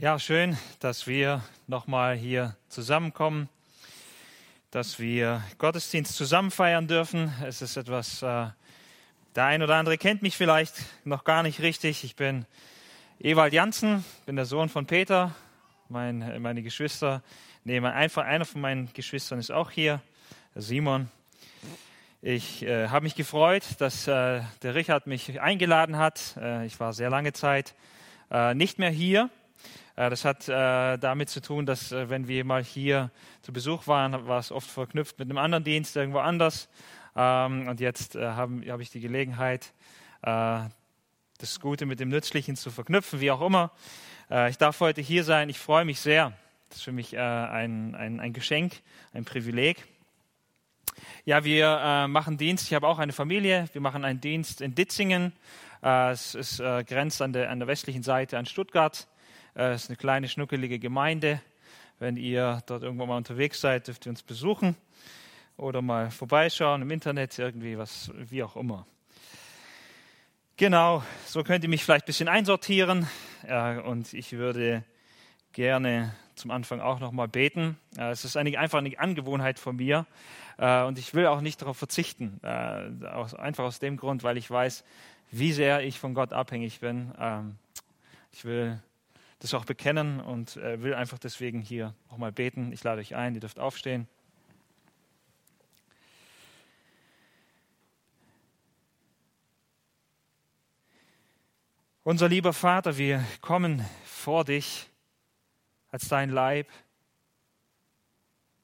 Ja, schön, dass wir nochmal hier zusammenkommen, dass wir Gottesdienst zusammen feiern dürfen. Es ist etwas, äh, der ein oder andere kennt mich vielleicht noch gar nicht richtig. Ich bin Ewald Janssen, bin der Sohn von Peter. Mein, meine Geschwister, nee, einfach einer von meinen Geschwistern ist auch hier, Simon. Ich äh, habe mich gefreut, dass äh, der Richard mich eingeladen hat. Äh, ich war sehr lange Zeit äh, nicht mehr hier das hat äh, damit zu tun, dass äh, wenn wir mal hier zu Besuch waren, war es oft verknüpft mit einem anderen Dienst irgendwo anders. Ähm, und jetzt habe hab ich die Gelegenheit, das Gute mit dem Nützlichen zu verknüpfen, wie auch immer. Ich darf heute hier sein. Ich freue mich sehr. Das ist für mich ein, ein, ein Geschenk, ein Privileg. Ja, wir machen Dienst. Ich habe auch eine Familie. Wir machen einen Dienst in Ditzingen. es ist, grenzt an der, an der westlichen Seite an Stuttgart. Äh, es ist eine kleine, schnuckelige Gemeinde. Wenn ihr dort irgendwo mal unterwegs seid, dürft ihr uns besuchen oder mal vorbeischauen im Internet, irgendwie was, wie auch immer. Genau, so könnt ihr mich vielleicht ein bisschen einsortieren. und ich würde gerne zum Anfang auch nochmal beten. es ist eigentlich einfach eine Angewohnheit von mir. Äh, und ich will auch nicht darauf verzichten. Äh, einfach aus dem Grund, weil ich weiß, wie sehr ich von Gott abhängig bin. Ähm, ich will das auch bekennen und äh, will einfach deswegen hier nochmal beten. Ich lade euch ein, ihr dürft aufstehen. Unser lieber Vater, wir kommen vor dich als dein Leib,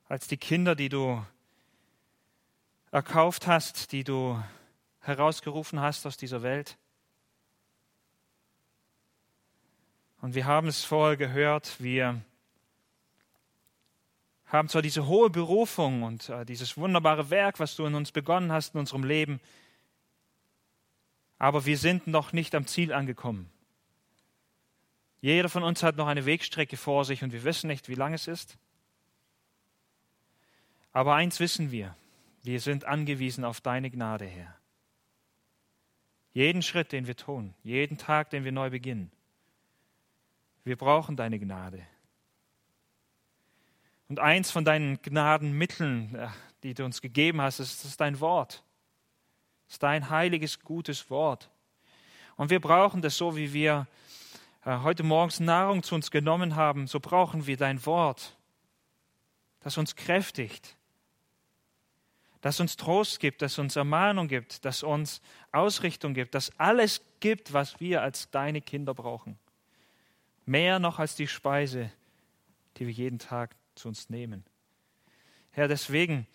als die Kinder, die du erkauft hast, die du herausgerufen hast aus dieser Welt. Und wir haben es vorher gehört, wir haben zwar diese hohe Berufung und äh, dieses wunderbare Werk, was du in uns begonnen hast in unserem Leben, aber wir sind noch nicht am Ziel angekommen. Jeder von uns hat noch eine Wegstrecke vor sich und wir wissen nicht, wie lang es ist. Aber eins wissen wir, wir sind angewiesen auf deine Gnade, Herr. Jeden Schritt, den wir tun, jeden Tag, den wir neu beginnen, wir brauchen deine Gnade. Und eins von deinen Gnadenmitteln, äh, die du uns gegeben hast, ist, ist dein Wort. Das ist dein heiliges, gutes Wort. Und wir brauchen das so, wie wir äh, heute morgens Nahrung zu uns genommen haben, so brauchen wir dein Wort, das uns kräftigt, das uns Trost gibt, das uns Ermahnung gibt, das uns Ausrichtung gibt, das alles gibt, was wir als deine Kinder brauchen. Mehr noch als die Speise, die wir jeden Tag zu uns nehmen. Herr, deswegen,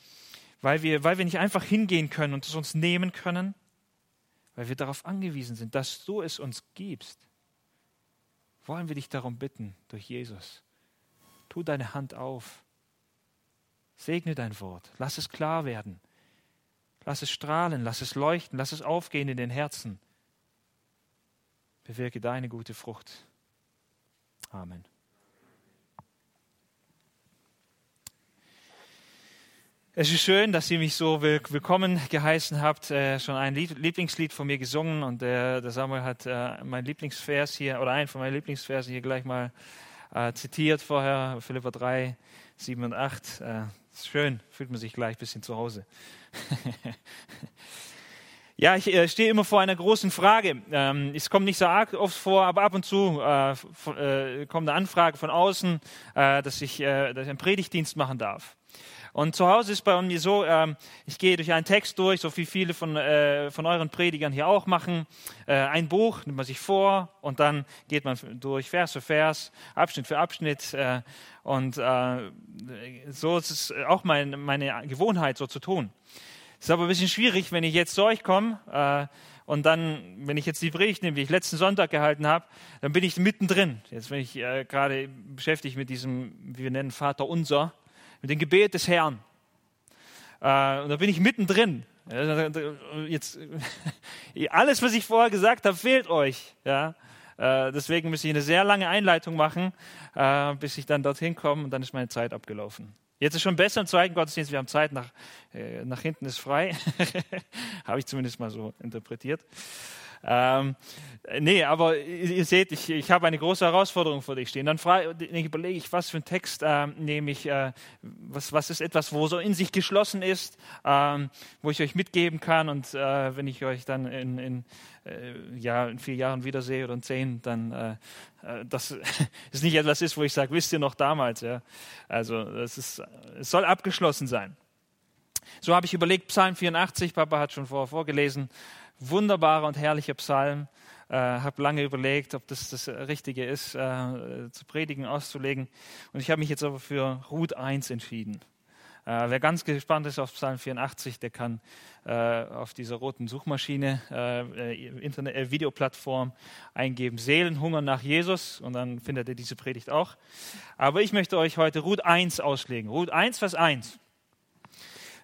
weil wir, weil wir nicht einfach hingehen können und es uns nehmen können, weil wir darauf angewiesen sind, dass du es uns gibst, wollen wir dich darum bitten, durch Jesus. Tu deine Hand auf. Segne dein Wort. Lass es klar werden. Lass es strahlen, lass es leuchten, lass es aufgehen in den Herzen. Bewirke deine gute Frucht. Amen. Es ist schön, dass ihr mich so willkommen geheißen habt. Äh, schon ein Lieblingslied von mir gesungen und der, der Samuel hat äh, mein Lieblingsvers hier oder einen von meinen Lieblingsversen hier gleich mal äh, zitiert vorher, Philippa 3, 7 und 8. Äh, schön, fühlt man sich gleich ein bisschen zu Hause. Ja, ich äh, stehe immer vor einer großen Frage. Ähm, es kommt nicht so arg oft vor, aber ab und zu äh, äh, kommt eine Anfrage von außen, äh, dass, ich, äh, dass ich einen Predigtdienst machen darf. Und zu Hause ist bei mir so, ähm, ich gehe durch einen Text durch, so wie viele von, äh, von euren Predigern hier auch machen. Äh, ein Buch nimmt man sich vor und dann geht man durch Vers für Vers, Abschnitt für Abschnitt. Äh, und äh, so ist es auch mein, meine Gewohnheit, so zu tun. Ist aber ein bisschen schwierig, wenn ich jetzt zu euch komme äh, und dann, wenn ich jetzt die Predigt nehme, die ich letzten Sonntag gehalten habe, dann bin ich mittendrin. Jetzt bin ich äh, gerade beschäftigt mit diesem, wie wir nennen, Vater unser, mit dem Gebet des Herrn. Äh, und da bin ich mittendrin. Jetzt, alles, was ich vorher gesagt habe, fehlt euch. Ja? Äh, deswegen muss ich eine sehr lange Einleitung machen, äh, bis ich dann dorthin komme und dann ist meine Zeit abgelaufen. Jetzt ist schon besser im zweiten Gottesdienst, wir haben Zeit, nach, äh, nach hinten ist frei. Habe ich zumindest mal so interpretiert. Ähm, nee, aber ihr seht, ich, ich habe eine große Herausforderung vor dich stehen. Dann frage, überlege ich, was für einen Text äh, nehme ich, äh, was, was ist etwas, wo so in sich geschlossen ist, ähm, wo ich euch mitgeben kann. Und äh, wenn ich euch dann in, in, äh, ja, in vier Jahren wiedersehe oder in zehn, dann äh, äh das ist nicht etwas ist, wo ich sage, wisst ihr noch damals. Ja? Also es, ist, es soll abgeschlossen sein. So habe ich überlegt, Psalm 84, Papa hat schon vorher vorgelesen, wunderbarer und herrlicher Psalm. Äh, habe lange überlegt, ob das das Richtige ist, äh, zu predigen, auszulegen. Und ich habe mich jetzt aber für Ruth 1 entschieden. Äh, wer ganz gespannt ist auf Psalm 84, der kann äh, auf dieser roten Suchmaschine, äh, Internet, äh, Videoplattform eingeben, Seelenhunger nach Jesus und dann findet ihr diese Predigt auch. Aber ich möchte euch heute Ruth 1 auslegen. Ruth 1, Vers 1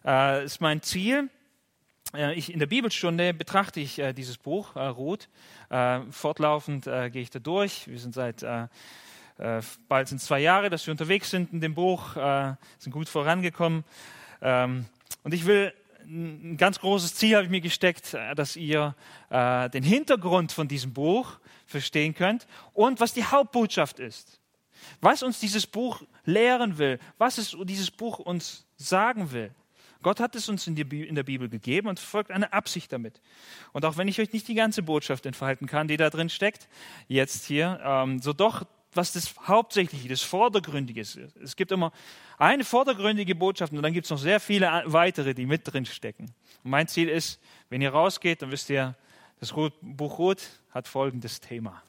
äh, ist mein Ziel. Äh, ich, in der Bibelstunde betrachte ich äh, dieses Buch, äh, Ruth. Äh, fortlaufend äh, gehe ich da durch. Wir sind seit äh, bald sind zwei Jahre, dass wir unterwegs sind in dem Buch, sind gut vorangekommen. Ähm, und ich will ein ganz großes Ziel habe ich mir gesteckt, dass ihr den Hintergrund von diesem Buch verstehen könnt und was die Hauptbotschaft ist. Was uns dieses Buch lehren will, was es dieses Buch uns sagen will. Gott hat es uns in, der Bibel gegeben und verfolgt eine Absicht damit. Und auch wenn ich euch nicht die ganze Botschaft entfalten kann, die da drin steckt, jetzt hier, ähm, so doch, was das Hauptsächliche, das Vordergründige ist. Es gibt immer eine vordergründige Botschaft und dann gibt es noch sehr viele weitere, die mit drin stecken. Und mein Ziel ist, wenn ihr rausgeht, dann wisst ihr, das Buch Rot hat folgendes Thema.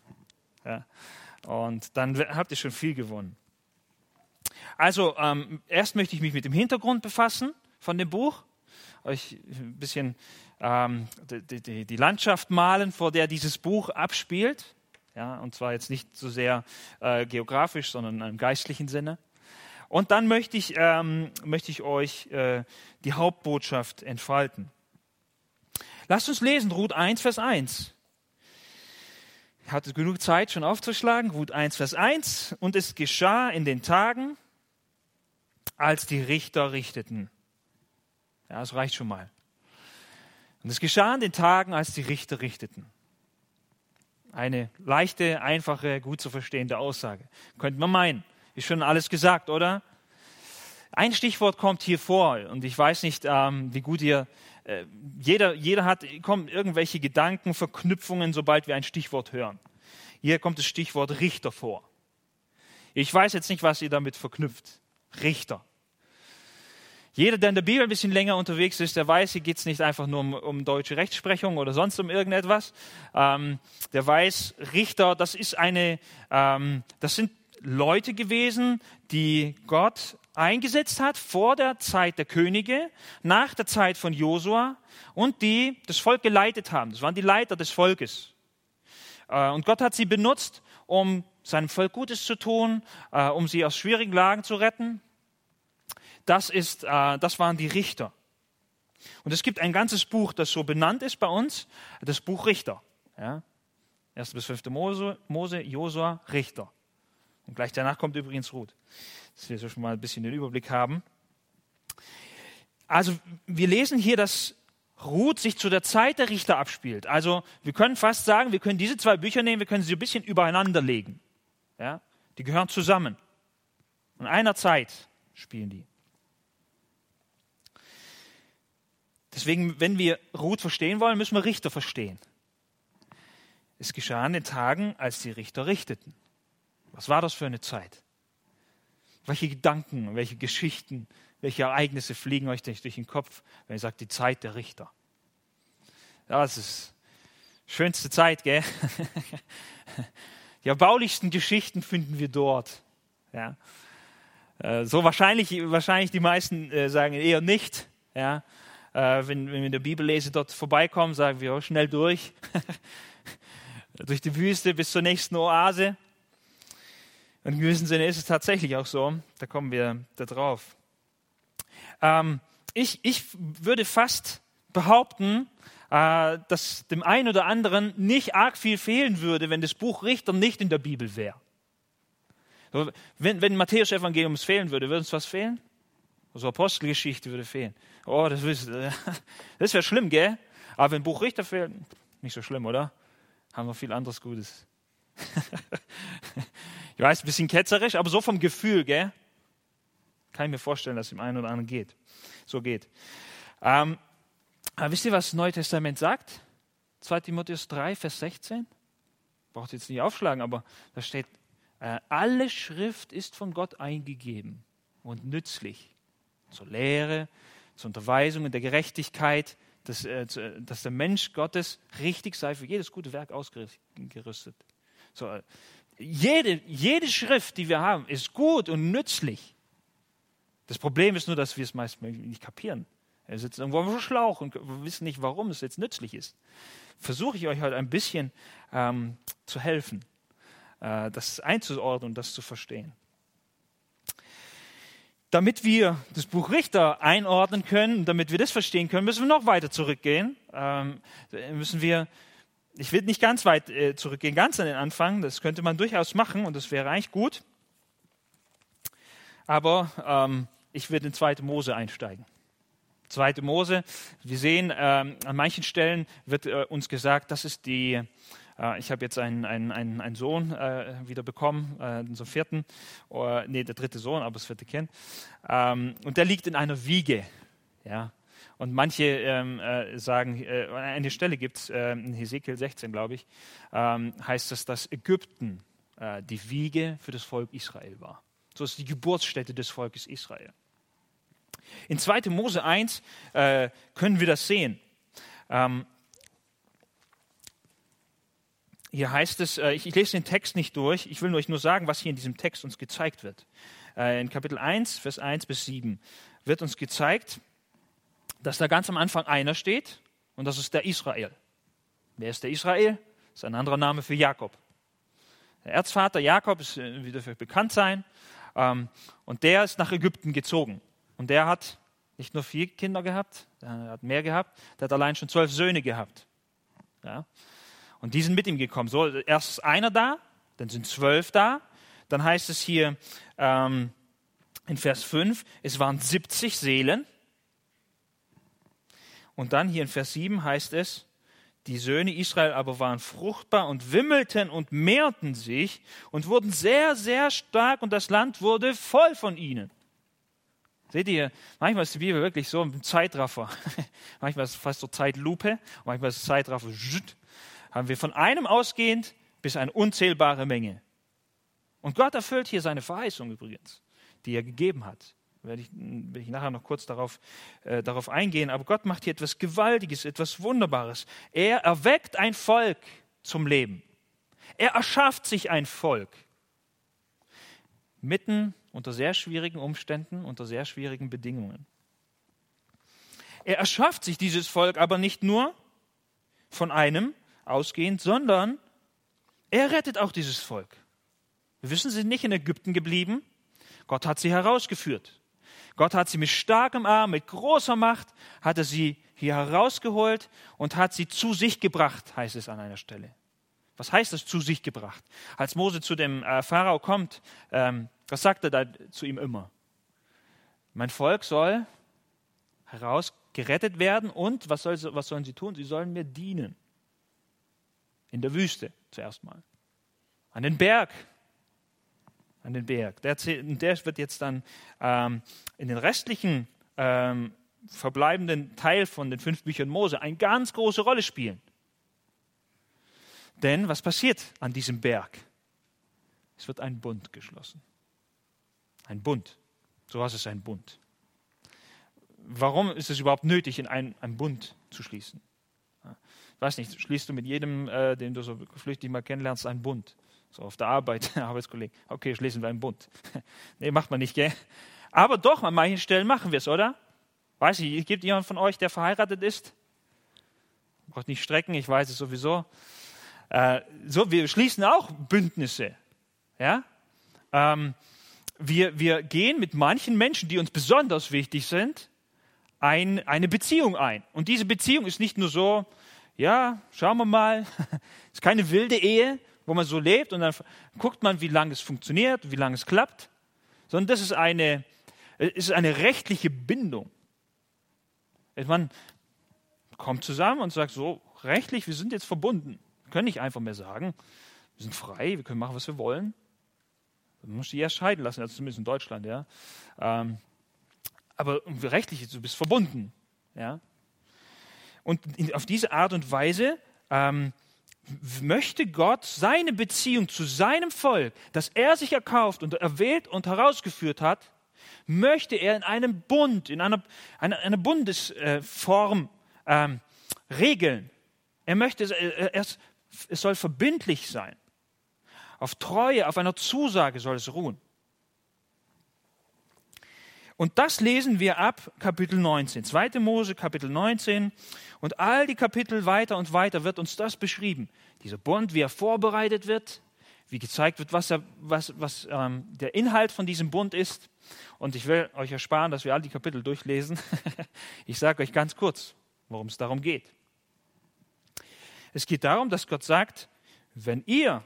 Ja. Und dann habt ihr schon viel gewonnen. Also, ähm, erst möchte ich mich mit dem Hintergrund befassen von dem Buch, euch ein bisschen ähm, die, die, die, Landschaft malen, vor der dieses Buch abspielt. Ja, und zwar jetzt nicht so sehr äh, geografisch, sondern einem geistlichen Sinne. Und dann möchte ich, ähm, möchte ich euch äh, die Hauptbotschaft entfalten. Lasst uns lesen, Ruth 1, Vers 1. Ich hatte genug Zeit schon aufzuschlagen. Ruth 1, Vers 1. Und es geschah in den Tagen, als die Richter richteten. Ja, das reicht schon mal. Und es geschah in den Tagen, als die Richter richteten. Eine leichte, einfache, gut zu verstehende Aussage. Könnte man meinen. Ist schon alles gesagt, oder? Ein Stichwort kommt hier vor und ich weiß nicht, ähm, wie gut ihr, äh, jeder, jeder hat, kommen irgendwelche Gedanken, Verknüpfungen, sobald wir ein Stichwort hören. Hier kommt das Stichwort Richter vor. Ich weiß jetzt nicht, was ihr damit verknüpft. Richter. Jeder, der in der Bibel ein bisschen länger unterwegs ist, der weiß, hier geht es nicht einfach nur um, um, deutsche Rechtsprechung oder sonst um irgendetwas. Ähm, der weiß, Richter, das ist eine, ähm, das sind Leute gewesen, die Gott eingesetzt hat vor der Zeit der Könige, nach der Zeit von Josua und die das Volk geleitet haben. Das waren die Leiter des Volkes. Äh, und Gott hat sie benutzt, um seinem Volk Gutes zu tun, äh, um sie aus schwierigen Lagen zu retten das, ist, äh, das waren die Richter. Und es gibt ein ganzes Buch, das so benannt ist bei uns, das Buch Richter. Ja? 1. bis 5. Mose, Mose, Josua, Richter. Und gleich danach kommt übrigens Ruth, dass wir so schon mal ein bisschen den Überblick haben. Also wir lesen hier, dass Ruth sich zu der Zeit der Richter abspielt. Also wir können fast sagen, wir können diese zwei Bücher nehmen, wir können sie ein bisschen übereinander legen. Ja? Die gehören zusammen. In einer Zeit spielen die. Deswegen, wenn wir Ruth verstehen wollen, müssen wir Richter verstehen. Es geschah in den Tagen, als die Richter richteten. Was war das für eine Zeit? Welche Gedanken, welche Geschichten, welche Ereignisse fliegen euch durch den Kopf, wenn ihr sagt, die Zeit der Richter? Das ist schönste Zeit, gell? Die erbaulichsten Geschichten finden wir dort. Ja. Äh, so wahrscheinlich, wahrscheinlich die meisten äh, sagen eher nicht. Ja äh, wenn, wenn wir in der Bibel lesen, dort vorbeikommen, sagen wir, oh, schnell durch. durch die Wüste bis zur nächsten Oase. Und in gewissem Sinne ist es tatsächlich auch so. Da kommen wir da drauf. Ähm, ich, ich würde fast behaupten, äh, dass dem einen oder anderen nicht arg viel fehlen würde, wenn das Buch Richter nicht in der Bibel wäre. Wenn, wenn Matthäus Evangelium fehlen würde, würde uns was fehlen? Also Apostelgeschichte würde fehlen. Oh, das, das wäre schlimm, gell? Aber wenn Buch Richter fehlt, Nicht so schlimm, oder? Haben wir viel anderes Gutes. ich weiß, ein bisschen ketzerisch, aber so vom Gefühl, gell? Kann ich mir vorstellen, dass es dem einen oder anderen geht. So geht. Ähm, aber wisst ihr, was das Neue Testament sagt? 2 Timotheus 3, Vers 16. Braucht jetzt nicht aufschlagen, aber da steht, äh, alle Schrift ist von Gott eingegeben und nützlich zur Lehre, zur Unterweisung in der Gerechtigkeit, dass, äh, dass der Mensch Gottes richtig sei, für jedes gute Werk ausgerüstet. So, äh, jede, jede Schrift, die wir haben, ist gut und nützlich. Das Problem ist nur, dass wir es meist nicht kapieren. Wir sitzen irgendwo dem Schlauch und wissen nicht, warum es jetzt nützlich ist. Versuche ich euch heute ein bisschen ähm, zu helfen, äh, das einzuordnen und das zu verstehen. Damit wir das Buch Richter einordnen können, damit wir das verstehen können, müssen wir noch weiter zurückgehen. Ähm, müssen wir, ich will nicht ganz weit äh, zurückgehen, ganz an den Anfang. Das könnte man durchaus machen und das wäre eigentlich gut. Aber ähm, ich werde in 2. Mose einsteigen. 2. Mose, wir sehen, ähm, an manchen Stellen wird äh, uns gesagt, das ist die, ich habe jetzt einen, einen, einen, einen Sohn äh, wieder bekommen, äh, so vierten, oder, nee, der dritte Sohn, aber das vierte Kind. Ähm, und der liegt in einer Wiege. Ja? Und manche ähm, äh, sagen, äh, eine Stelle gibt es, äh, in Hesekiel 16, glaube ich, ähm, heißt es, dass Ägypten äh, die Wiege für das Volk Israel war. So ist die Geburtsstätte des Volkes Israel. In 2. Mose 1 äh, können wir das sehen. Ähm, hier heißt es, äh, ich, ich, lese den Text nicht durch, ich will euch nur sagen, was hier in diesem Text uns gezeigt wird. Äh, in Kapitel 1, Vers 1 bis 7 wird uns gezeigt, dass da ganz am Anfang einer steht und das ist der Israel. Wer ist der Israel? Das ist ein anderer Name für Jakob. Der Erzvater Jakob ist, äh, wie dafür bekannt sein, ähm, und der ist nach Ägypten gezogen. Und der hat nicht nur vier Kinder gehabt, er hat mehr gehabt, der hat allein schon zwölf Söhne gehabt. Ja. Und die sind mit ihm gekommen. So, erst ist einer da, dann sind zwölf da. Dann heißt es hier ähm, in Vers 5, es waren 70 Seelen. Und dann hier in Vers 7 heißt es, die Söhne Israel aber waren fruchtbar und wimmelten und mehrten sich und wurden sehr, sehr stark und das Land wurde voll von ihnen. Seht ihr, manchmal ist die Bibel wirklich so ein Zeitraffer. manchmal ist es fast so Zeitlupe, manchmal ist es Zeitraffer haben wir von einem ausgehend bis eine unzählbare Menge. Und Gott erfüllt hier seine Verheißung übrigens, die er gegeben hat. Werde ich, will ich nachher noch kurz darauf, äh, darauf eingehen. Aber Gott macht hier etwas Gewaltiges, etwas Wunderbares. Er erweckt ein Volk zum Leben. Er erschafft sich ein Volk. Mitten unter sehr schwierigen Umständen, unter sehr schwierigen Bedingungen. Er erschafft sich dieses Volk aber nicht nur von einem, ausgehend, sondern er rettet auch dieses Volk. Wir wissen, sie sind nicht in Ägypten geblieben. Gott hat sie herausgeführt. Gott hat sie mit starkem Arm, mit großer Macht, hat er sie hier herausgeholt und hat sie zu sich gebracht, heißt es an einer Stelle. Was heißt das zu sich gebracht? Als Mose zu dem äh, Pharao kommt, ähm, was sagt er da zu ihm immer? Mein Volk soll herausgerettet werden und was, soll, was sollen sie tun? Sie sollen mir dienen in der Wüste zuerst mal. An den Berg. An den Berg. Der, der wird jetzt dann ähm, in den restlichen ähm, verbleibenden Teil von den fünf Büchern Mose eine ganz große Rolle spielen. Denn was passiert an diesem Berg? Es wird ein Bund geschlossen. Ein Bund. So was ist ein Bund. Warum ist es überhaupt nötig, in einen, einen Bund zu schließen? Weiß nicht, schließt du mit jedem, äh, den du so flüchtig mal kennenlernst, einen Bund. So auf der Arbeit, Arbeitskollegen. Okay, schließen wir einen Bund. nee, macht man nicht, gell? Aber doch, an manchen Stellen machen wir es, oder? Weiß ich, gibt jemand von euch, der verheiratet ist? Braucht nicht strecken, ich weiß es sowieso. Äh, so, wir schließen auch Bündnisse. Ja? Ähm, wir, wir gehen mit manchen Menschen, die uns besonders wichtig sind, ein, eine Beziehung ein. Und diese Beziehung ist nicht nur so, ja, schauen wir mal. Ist keine wilde Ehe, wo man so lebt und dann guckt man, wie lange es funktioniert, wie lange es klappt, sondern das ist eine, ist eine rechtliche Bindung. Man kommt zusammen und sagt, so rechtlich, wir sind jetzt verbunden. Wir können nicht einfach mehr sagen, wir sind frei, wir können machen, was wir wollen. Man muss die erst scheiden lassen, also zumindest in Deutschland, ja. Ähm, aber rechtlich, du bist verbunden, ja. Und auf diese Art und Weise ähm, möchte Gott seine Beziehung zu seinem Volk, das er sich erkauft und erwählt und herausgeführt hat, möchte er in einem Bund, in einer, einer, einer Bundesform ähm, regeln. Er möchte, äh, es, es soll verbindlich sein. Auf Treue, auf einer Zusage soll es ruhen. Und das lesen wir ab Kapitel 19. 2. Mose, Kapitel 19. Und all die Kapitel weiter und weiter wird uns das beschrieben. Dieser Bund, wie er vorbereitet wird, wie gezeigt wird, was, er, was, was ähm, der Inhalt von diesem Bund ist. Und ich will euch ersparen, dass wir all die Kapitel durchlesen. ich sage euch ganz kurz, worum es darum geht. Es geht darum, dass Gott sagt, wenn ihr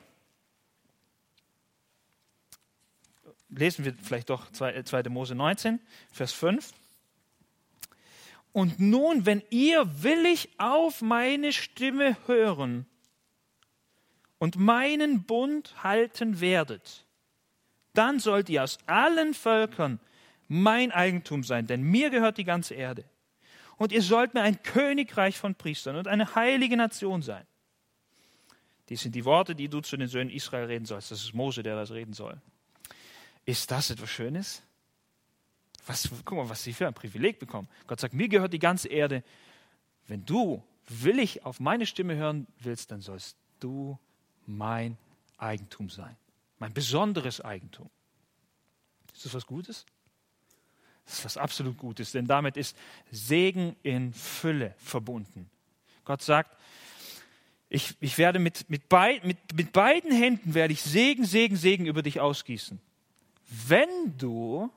lesen wir vielleicht doch 2. Äh, Mose 19, Vers 5. Und nun, wenn ihr willig auf meine Stimme hören und meinen Bund halten werdet, dann sollt ihr aus allen Völkern mein Eigentum sein, denn mir gehört die ganze Erde. Und ihr sollt mir ein Königreich von Priestern und eine heilige Nation sein. Dies sind die Worte, die du zu den Söhnen Israel reden sollst. Das ist Mose, der das reden soll. Ist das etwas Schönes? Was, guck mal, was sie für ein Privileg bekommen. Gott sagt, mir gehört die ganze Erde. Wenn du willig auf meine Stimme hören willst, dann sollst du mein Eigentum sein. Mein besonderes Eigentum. Ist das was Gutes? Das ist was absolut Gutes, denn damit ist Segen in Fülle verbunden. Gott sagt, ich, ich werde mit, mit, beid, mit, mit beiden Händen werde ich Segen, Segen, Segen über dich ausgießen wenn du,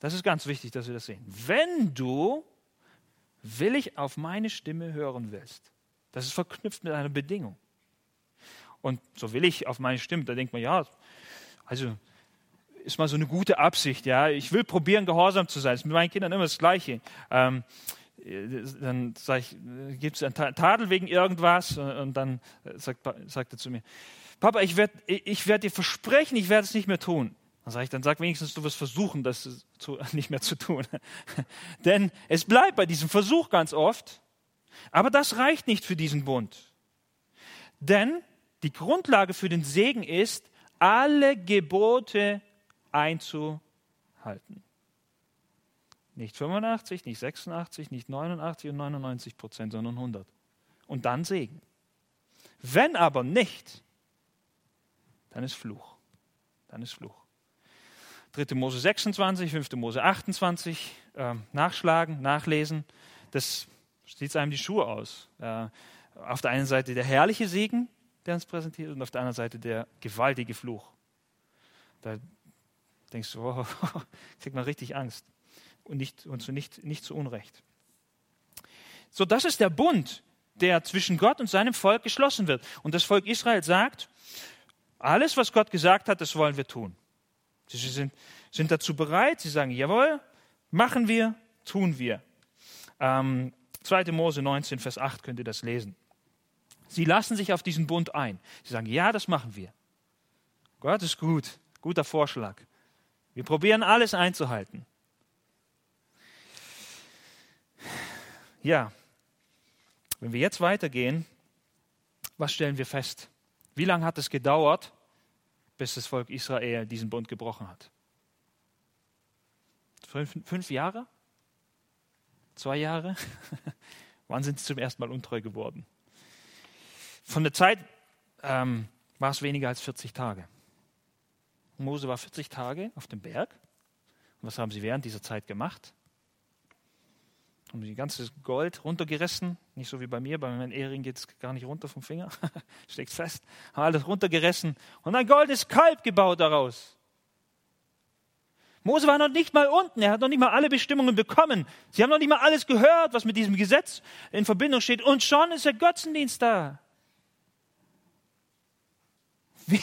das ist ganz wichtig, dass wir das sehen, wenn du willig auf meine Stimme hören willst, das ist verknüpft mit einer Bedingung. Und so will ich auf meine Stimme, da denkt man, ja, also ist mal so eine gute Absicht, ja. Ich will probieren, gehorsam zu sein. Das ist mit meinen Kindern immer das Gleiche. Ähm, dann sage ich, gibt es einen Tadel wegen irgendwas? Und dann sagt, sagt er zu mir, Papa, ich werde ich werd dir versprechen, ich werde es nicht mehr tun. Dann sage ich, dann sag wenigstens, du wirst versuchen, das zu, nicht mehr zu tun. Denn es bleibt bei diesem Versuch ganz oft. Aber das reicht nicht für diesen Bund. Denn die Grundlage für den Segen ist, alle Gebote einzuhalten. Nicht 85, nicht 86, nicht 89 und 99 Prozent, sondern 100. Und dann Segen. Wenn aber nicht, dann ist Fluch. Dann ist Fluch. 3. Mose 26, 5. Mose 28 äh, nachschlagen, nachlesen. Das sieht einem die Schuhe aus. Äh, auf der einen Seite der herrliche Segen, der uns präsentiert, und auf der anderen Seite der gewaltige Fluch. Da denkst du, oh, kriegt man richtig Angst. Und, nicht, und so nicht, nicht zu Unrecht. So, das ist der Bund, der zwischen Gott und seinem Volk geschlossen wird. Und das Volk Israel sagt, alles, was Gott gesagt hat, das wollen wir tun. Sie sind, sind dazu bereit, sie sagen, jawohl, machen wir, tun wir. Ähm, 2. Mose 19, Vers 8 könnt ihr das lesen. Sie lassen sich auf diesen Bund ein. Sie sagen, ja, das machen wir. Gott ist gut, guter Vorschlag. Wir probieren alles einzuhalten. Ja, wenn wir jetzt weitergehen, was stellen wir fest? Wie lange hat es gedauert, bis das Volk Israel diesen Bund gebrochen hat. Fünf, fünf Jahre? Zwei Jahre? Wann sind sie zum ersten Mal untreu geworden? Von der Zeit ähm, war es weniger als 40 Tage. Mose war 40 Tage auf dem Berg. Und was haben sie während dieser Zeit gemacht? Haben die ganze Gold runtergerissen, nicht so wie bei mir, bei meinem Ehering geht es gar nicht runter vom Finger, steckt fest, haben alles runtergerissen und ein goldenes Kalb gebaut daraus. Mose war noch nicht mal unten, er hat noch nicht mal alle Bestimmungen bekommen. Sie haben noch nicht mal alles gehört, was mit diesem Gesetz in Verbindung steht. Und schon ist der Götzendienst da.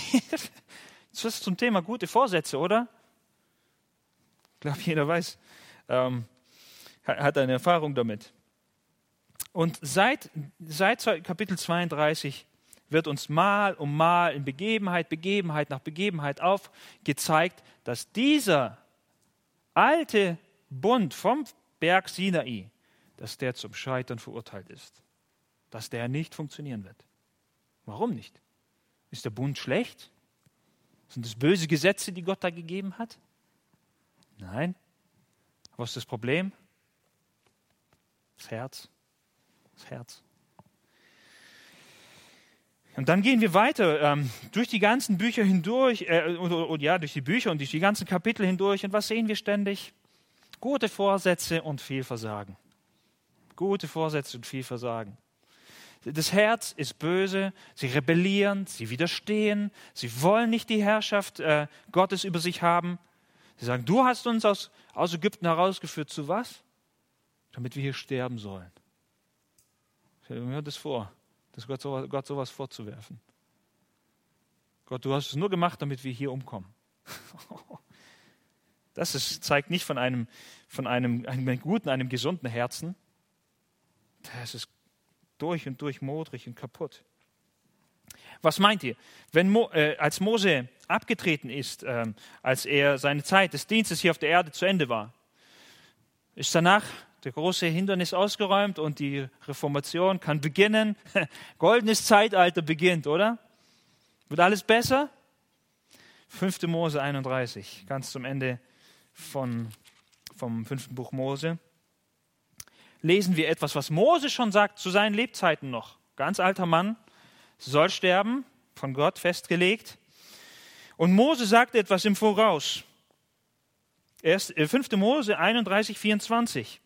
Das ist zum Thema gute Vorsätze, oder? Ich glaube, jeder weiß, ähm, hat eine Erfahrung damit. Und seit, seit Kapitel 32 wird uns mal um mal in Begebenheit, Begebenheit nach Begebenheit aufgezeigt, dass dieser alte Bund vom Berg Sinai, dass der zum Scheitern verurteilt ist, dass der nicht funktionieren wird. Warum nicht? Ist der Bund schlecht? Sind es böse Gesetze, die Gott da gegeben hat? Nein. Was ist das Problem? Das Herz. Das Herz. Und dann gehen wir weiter ähm, durch die ganzen Bücher hindurch, äh, oder, oder, ja, durch die Bücher und durch die ganzen Kapitel hindurch. Und was sehen wir ständig? Gute Vorsätze und viel Versagen. Gute Vorsätze und viel Versagen. Das Herz ist böse, sie rebellieren, sie widerstehen, sie wollen nicht die Herrschaft äh, Gottes über sich haben. Sie sagen, du hast uns aus, aus Ägypten herausgeführt zu was? Damit wir hier sterben sollen. Stell mir das vor das Gott, so, Gott sowas vorzuwerfen. Gott, du hast es nur gemacht, damit wir hier umkommen. Das ist, zeigt nicht von einem, von einem, einem guten, einem gesunden Herzen. Das ist durch und durch modrig und kaputt. Was meint ihr? Wenn Mo, äh, als Mose abgetreten ist, äh, als er seine Zeit des Dienstes hier auf der Erde zu Ende war, ist danach der große Hindernis ausgeräumt und die Reformation kann beginnen. Goldenes Zeitalter beginnt, oder? Wird alles besser? 5. Mose 31, ganz zum Ende von, vom fünften Buch Mose. Lesen wir etwas, was Mose schon sagt zu seinen Lebzeiten noch. Ganz alter Mann, soll sterben, von Gott festgelegt. Und Mose sagt etwas im Voraus. 5. Äh, Mose 31, 24.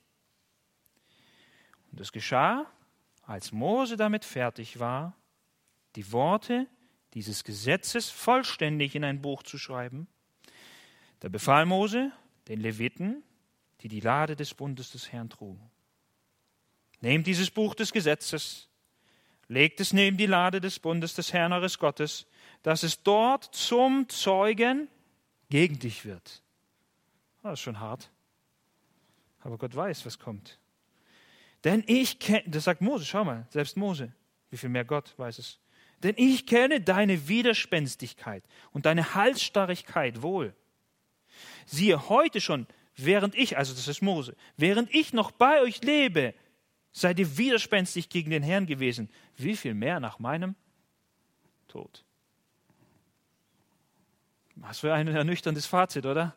Und es geschah, als Mose damit fertig war, die Worte dieses Gesetzes vollständig in ein Buch zu schreiben. Da befahl Mose den Leviten, die die Lade des Bundes des Herrn trugen. Nehmt dieses Buch des Gesetzes, legt es neben die Lade des Bundes des Herrn eures Gottes, dass es dort zum Zeugen gegen dich wird. Das ist schon hart. Aber Gott weiß, was kommt. Denn ich kenne, das sagt Mose, schau mal, selbst Mose, wie viel mehr Gott weiß es. Denn ich kenne deine Widerspenstigkeit und deine Halsstarrigkeit wohl. Siehe, heute schon, während ich, also das ist Mose, während ich noch bei euch lebe, seid ihr widerspenstig gegen den Herrn gewesen. Wie viel mehr nach meinem Tod? Was für ein ernüchterndes Fazit, oder?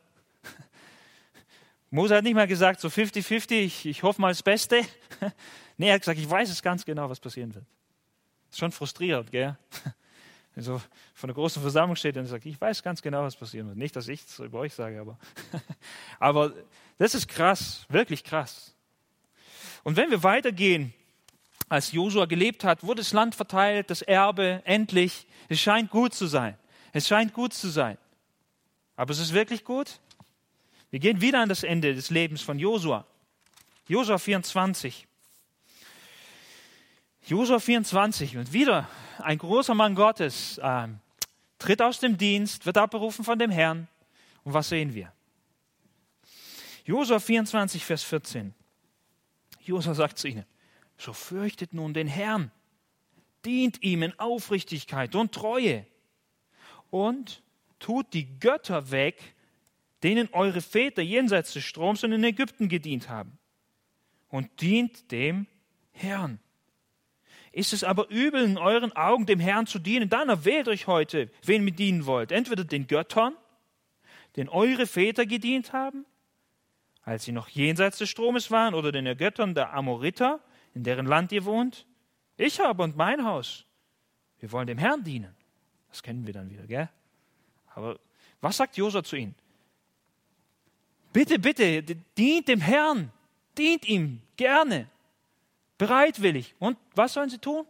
Mose hat nicht mal gesagt, so 50-50, ich, ich hoffe mal das Beste. nee, er hat gesagt, ich weiß es ganz genau, was passieren wird. Ist schon frustrierend, gell? Wenn so von der großen Versammlung steht und sagt, ich weiß ganz genau, was passieren wird. Nicht, dass ich es über euch sage, aber, aber das ist krass, wirklich krass. Und wenn wir weitergehen, als Josua gelebt hat, wurde das Land verteilt, das Erbe, endlich. Es scheint gut zu sein. Es scheint gut zu sein. Aber es ist wirklich gut? Wir gehen wieder an das Ende des Lebens von Josua. Josua 24. Josua 24 und wieder ein großer Mann Gottes äh, tritt aus dem Dienst, wird abberufen von dem Herrn. Und was sehen wir? Josua 24, Vers 14. Josua sagt zu ihnen, so fürchtet nun den Herrn, dient ihm in Aufrichtigkeit und Treue und tut die Götter weg, denen eure Väter jenseits des Stroms und in Ägypten gedient haben. Und dient dem Herrn. Ist es aber übel in euren Augen, dem Herrn zu dienen, dann erwählt euch heute, wen ihr dienen wollt. Entweder den Göttern, den eure Väter gedient haben, als sie noch jenseits des Stromes waren, oder den Göttern der Amoriter, in deren Land ihr wohnt. Ich habe und mein Haus. Wir wollen dem Herrn dienen. Das kennen wir dann wieder, gell? Aber was sagt Josua zu ihnen? Bitte, bitte, dient dem Herrn. Dient ihm gerne. Bereitwillig. Und was sollen sie tun?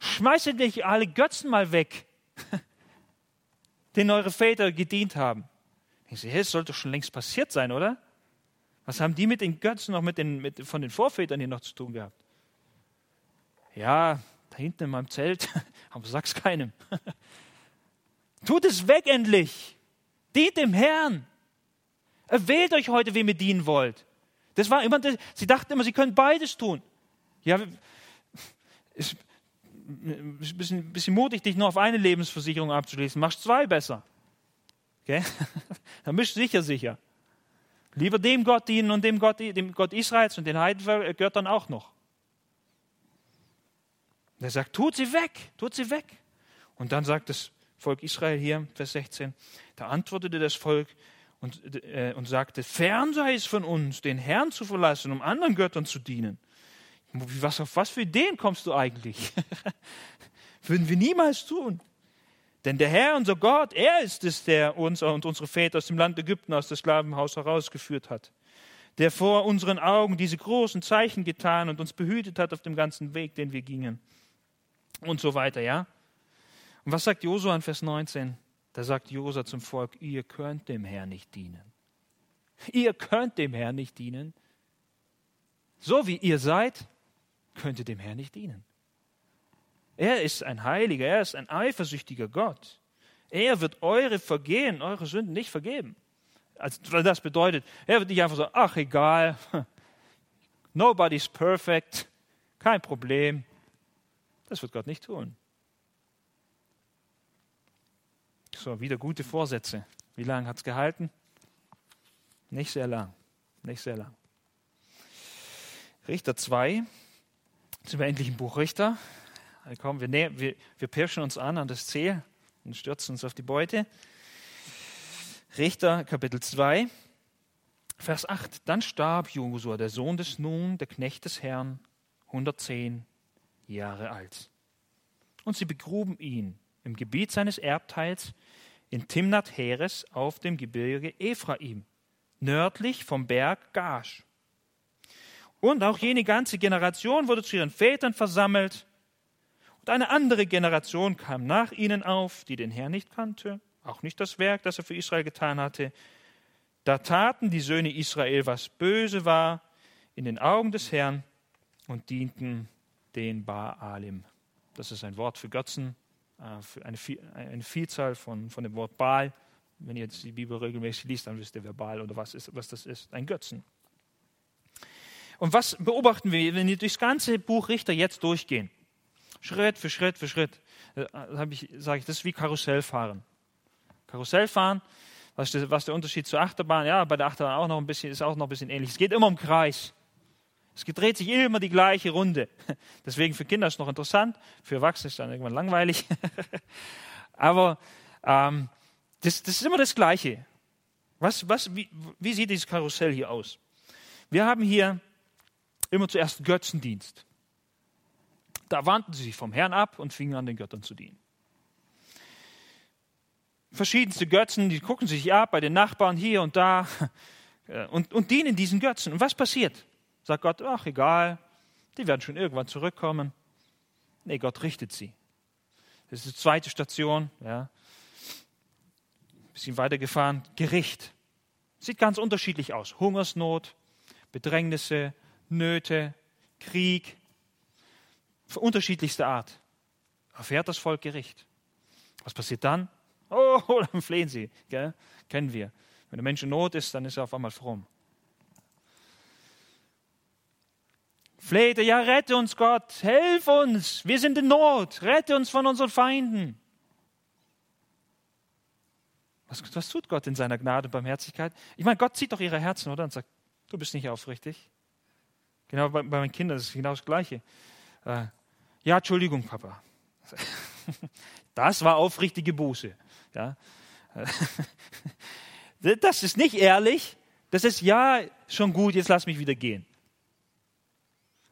Schmeißt nicht alle Götzen mal weg, denen eure Väter gedient haben. Ich sehe, es sollte schon längst passiert sein, oder? Was haben die mit den Götzen noch mit den, mit, von den Vorvätern hier noch zu tun gehabt? Ja, da hinten in meinem Zelt, aber sag's keinem. Tut es weg endlich. Dient dem Herrn. Erwählt euch heute, wem ihr dienen wollt. Das war immer, sie dachten immer, sie können beides tun. Ja, ist ein bisschen, bisschen mutig, dich nur auf eine Lebensversicherung abzuschließen. Machst zwei besser. Okay? Dann bist du sicher sicher. Lieber dem Gott dienen und dem Gott, dem Gott Israels und den Heiden gehört dann auch noch. Er sagt, tut sie weg, tut sie weg. Und dann sagt das Volk Israel hier, Vers 16, da antwortete das Volk und, äh, und sagte, fern sei es von uns, den Herrn zu verlassen, um anderen Göttern zu dienen. Was, auf was für Ideen kommst du eigentlich? Würden wir niemals tun. Denn der Herr, unser Gott, er ist es, der uns und unsere Väter aus dem Land Ägypten, aus dem Sklavenhaus herausgeführt hat. Der vor unseren Augen diese großen Zeichen getan und uns behütet hat auf dem ganzen Weg, den wir gingen. Und so weiter, ja? Und was sagt Josua in Vers 19? Da sagt Josua zum Volk, ihr könnt dem Herrn nicht dienen. Ihr könnt dem Herrn nicht dienen. So wie ihr seid, könnt ihr dem Herrn nicht dienen. Er ist ein Heiliger, er ist ein eifersüchtiger Gott. Er wird eure Vergehen, eure Sünden nicht vergeben. Also, das bedeutet, er wird nicht einfach sagen, ach egal, nobody's perfect, kein Problem. Das wird Gott nicht tun. So, wieder gute Vorsätze. Wie lange hat es gehalten? Nicht sehr lang. Nicht sehr lang. Richter 2, sind wir endlich im Buch Richter. Komm, wir, wir, wir pirschen uns an an das Ziel und stürzen uns auf die Beute. Richter Kapitel 2, Vers 8. Dann starb Josua, der Sohn des Nun, der Knecht des Herrn, 110 Jahre alt. Und sie begruben ihn im Gebiet seines Erbteils in Timnat Heres auf dem Gebirge Ephraim, nördlich vom Berg Gash. Und auch jene ganze Generation wurde zu ihren Vätern versammelt und eine andere Generation kam nach ihnen auf, die den Herrn nicht kannte, auch nicht das Werk, das er für Israel getan hatte. Da taten die Söhne Israel, was böse war in den Augen des Herrn und dienten den Baalim. Das ist ein Wort für Götzen, eine, eine Vielzahl von, von dem Wort Baal. Wenn ihr jetzt die Bibel regelmäßig liest, dann wisst ihr, wer Baal oder was, ist, was das ist. Ein Götzen. Und was beobachten wir, wenn wir durchs ganze Buch Richter jetzt durchgehen? Schritt für Schritt für Schritt. Äh, sage ich, sag ich, das ist wie Karussellfahren. Karussellfahren, was ist der Unterschied zur Achterbahn? Ja, bei der Achterbahn auch noch ein bisschen, ist auch noch ein bisschen ähnlich. Es geht immer im Kreis. Es dreht sich immer die gleiche Runde. Deswegen für Kinder ist es noch interessant, für Erwachsene ist es dann irgendwann langweilig. Aber ähm, das, das, ist immer das Gleiche. Was, was, wie, wie sieht dieses Karussell hier aus? Wir haben hier immer zuerst Götzendienst. Da wandten sie sich vom Herrn ab und fingen an, den Göttern zu dienen. Verschiedenste Götzen, die gucken sich ab bei den Nachbarn hier und da äh, und, und dienen diesen Götzen. Und was passiert? Sagt Gott, ach egal, die werden schon irgendwann zurückkommen. Nee, Gott richtet sie. Das ist die zweite Station, ja. Bisschen weitergefahren, Gericht. Sieht ganz unterschiedlich aus. Hungersnot, Bedrängnisse, Nöte, Krieg, unterschiedlichster Art. Erfährt das Volk Gericht. Was passiert dann? Oh, dann flehen sie. Gell? Kennen wir. Wenn der Mensch in Not ist, dann ist er auf einmal fromm. Flehte, ja, rette uns Gott, helf uns, wir sind in Not, rette uns von unseren Feinden. Was, was tut Gott in seiner Gnade und Barmherzigkeit? Ich meine, Gott zieht doch ihre Herzen, oder? Und sagt, du bist nicht aufrichtig. Genau bei, bei meinen Kindern ist es genau das Gleiche. Äh, ja, Entschuldigung, Papa. Das war aufrichtige Buße. Ja. Das ist nicht ehrlich. Das ist ja schon gut, jetzt lass mich wieder gehen.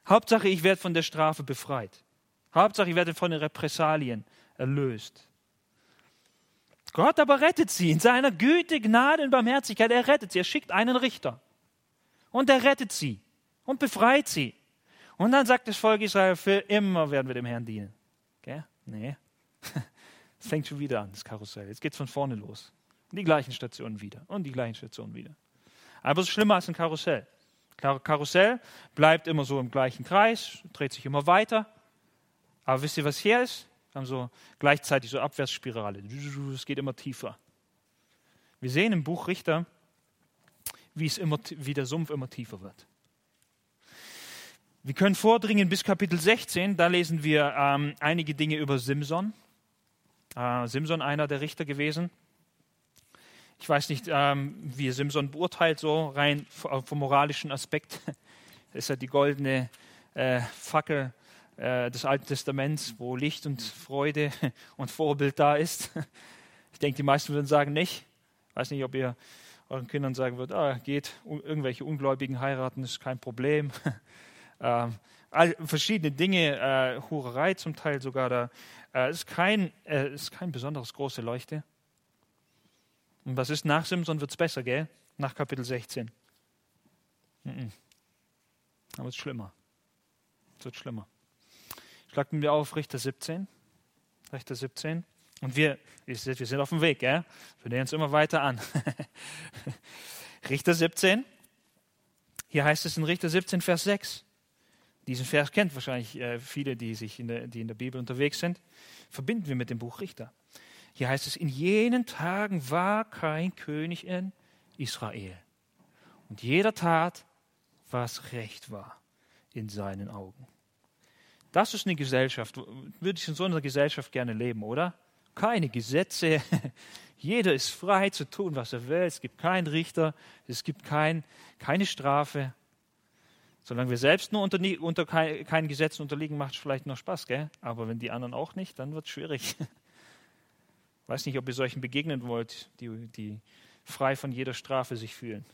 Hauptsache, ich werde von der Strafe befreit. Hauptsache, ich werde von den Repressalien erlöst. Gott aber rettet sie in seiner Güte, Gnade und Barmherzigkeit. Er rettet sie. Er schickt einen Richter. Und er rettet sie und befreit sie. Und dann sagt das Volk Israel, für immer werden wir dem Herrn dienen. Gell? Nee. Es fängt schon wieder an, das Karussell. Jetzt geht es von vorne los. Die gleichen Stationen wieder und die gleichen Stationen wieder. Aber es ist schlimmer als ein Karussell. Karussell bleibt immer so im gleichen Kreis, dreht sich immer weiter. Aber wisst ihr, was hier ist? Wir haben so gleichzeitig so Abwärtsspirale. Es geht immer tiefer. Wir sehen im Buch Richter, wie, es immer, wie der Sumpf immer tiefer wird. Wir können vordringen bis Kapitel 16, da lesen wir ähm, einige Dinge über Simson. Äh, Simson, einer der Richter gewesen. Ich weiß nicht, ähm, wie Simson beurteilt, so rein vom moralischen Aspekt. ist er die goldene äh, Fackel äh, des Alten Testaments, wo Licht und Freude und Vorbild da ist. Ich denke, die meisten würden sagen nicht. Ich weiß nicht, ob ihr euren Kindern sagen würdet, ah, geht, irgendwelche Ungläubigen heiraten, ist kein Problem. ähm, all, verschiedene Dinge, äh, Hurerei zum Teil sogar da. Äh, ist, kein, äh, ist kein besonderes große Leuchte. Und was ist nach Simson, wird es besser, gell? Nach Kapitel 16. Mhm. Aber es ist schlimmer. Es wird schlimmer. Schlagten wir auf Richter 17. Richter 17. Und wir, wir sind auf dem Weg, gell? wir nähern uns immer weiter an. Richter 17. Hier heißt es in Richter 17, Vers 6. Diesen Vers kennt wahrscheinlich äh, viele, die, sich in der, die in der Bibel unterwegs sind. Verbinden wir mit dem Buch Richter. Hier heißt es, in jenen Tagen war kein König in Israel. Und jeder tat, was recht war in seinen Augen. Das ist eine Gesellschaft. Würde ich in so einer Gesellschaft gerne leben, oder? Keine Gesetze. Jeder ist frei zu tun, was er will. Es gibt keinen Richter. Es gibt kein, keine Strafe. Solange wir selbst nur unter, unter keinen Gesetzen unterliegen, macht es vielleicht noch Spaß, gell? Aber wenn die anderen auch nicht, dann wird es schwierig. Ich weiß nicht, ob ihr solchen begegnen wollt, die, die frei von jeder Strafe sich fühlen.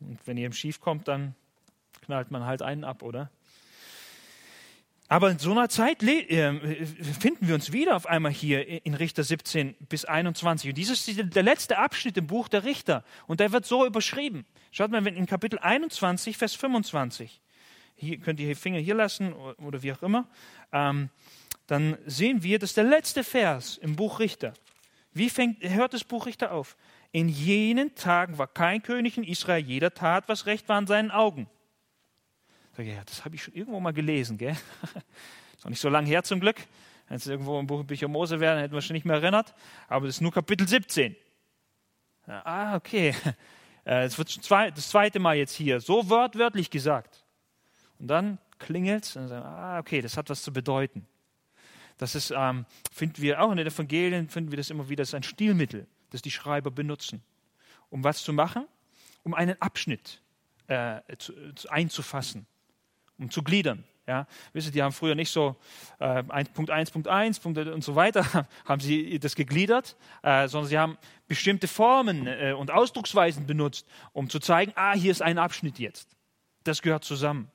Und wenn ihr im Schief kommt, dann knallt man halt einen ab, oder? Aber in so einer Zeit äh, finden wir uns wieder auf einmal hier in Richter 17 bis 21. Und dieses ist der letzte Abschnitt im Buch der Richter. Und der wird so überschrieben. Schaut mal, in Kapitel 21, Vers 25. Hier könnt ihr die Finger hier lassen oder wie auch immer. Ähm, dann sehen wir, das ist der letzte Vers im Buch Richter. Wie fängt, hört das Buch Richter auf? In jenen Tagen war kein König in Israel, jeder tat, was recht war in seinen Augen. Ich, ja, das habe ich schon irgendwo mal gelesen, gell? Ist noch nicht so lange her zum Glück. Wenn es irgendwo im Buch Bücher Mose wäre, dann hätten wir schon nicht mehr erinnert. Aber das ist nur Kapitel 17. Ja, ah, okay. Es wird das zweite Mal jetzt hier so wortwörtlich gesagt. Und dann klingelt es und sagen, ah, okay, das hat was zu bedeuten. Das ist, ähm, finden wir auch in den Evangelien, finden wir das immer wieder, das ist ein Stilmittel, das die Schreiber benutzen. Um was zu machen? Um einen Abschnitt äh, zu, zu einzufassen um zu gliedern. Ja, wisst ihr, die haben früher nicht so äh, Punkt 1, Punkt 1, Punkt und so weiter, haben sie das gegliedert, äh, sondern sie haben bestimmte Formen äh, und Ausdrucksweisen benutzt, um zu zeigen, ah, hier ist ein Abschnitt jetzt. Das gehört zusammen.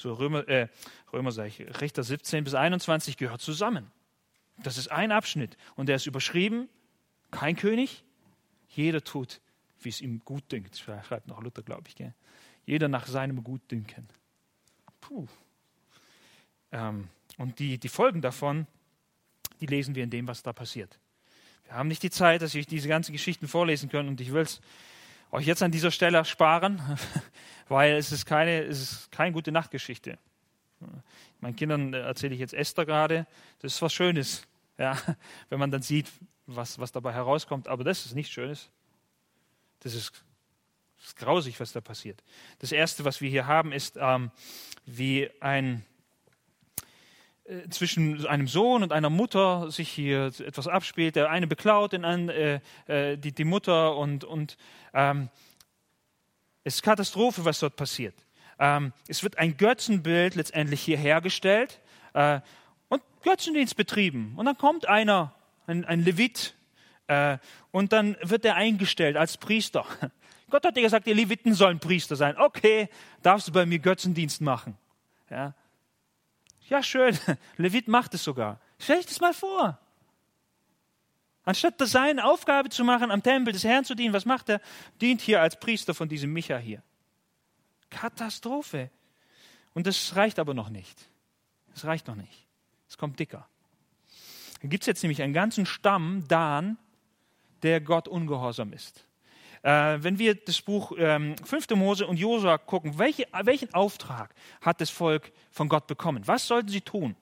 So Römer, äh, Römer sage ich, Richter 17 bis 21 gehört zusammen. Das ist ein Abschnitt und der ist überschrieben, kein König, jeder tut, wie es ihm gut dünkt. Schreibt noch Luther, glaube ich. Gell? Jeder nach seinem Gutdünken. Puh. Ähm, und die, die Folgen davon, die lesen wir in dem, was da passiert. Wir haben nicht die Zeit, dass ich diese ganzen Geschichten vorlesen kann und ich will es euch jetzt an dieser Stelle sparen, weil es ist keine, es ist keine gute Nachtgeschichte. Meinen Kindern erzähle ich jetzt Esther gerade. Das ist was Schönes, ja, wenn man dann sieht, was, was dabei herauskommt. Aber das ist nichts Schönes. Das ist es ist grausig, was da passiert. Das Erste, was wir hier haben, ist, ähm, wie ein äh, zwischen einem Sohn und einer Mutter sich hier etwas abspielt. Der eine beklaut den einen, äh, äh, die, die Mutter und, und ähm, es ist Katastrophe, was dort passiert. Ähm, es wird ein Götzenbild letztendlich hier hergestellt äh, und Götzendienst betrieben. Und dann kommt einer, ein, ein Levit, äh, und dann wird er eingestellt als Priester. Gott hat dir gesagt, die Leviten sollen Priester sein. Okay, darfst du bei mir Götzendienst machen. Ja, ja schön, Levit macht es sogar. Stell dich das mal vor. Anstatt seine Aufgabe zu machen, am Tempel des Herrn zu dienen, was macht er? Dient hier als Priester von diesem Micha hier. Katastrophe. Und das reicht aber noch nicht. Das reicht noch nicht. Es kommt dicker. Da gibt es jetzt nämlich einen ganzen Stamm, Dan, der Gott ungehorsam ist. Äh, wenn wir das Buch ähm, 5. Mose und Josua gucken, welche, welchen Auftrag hat das Volk von Gott bekommen? Was sollten sie tun?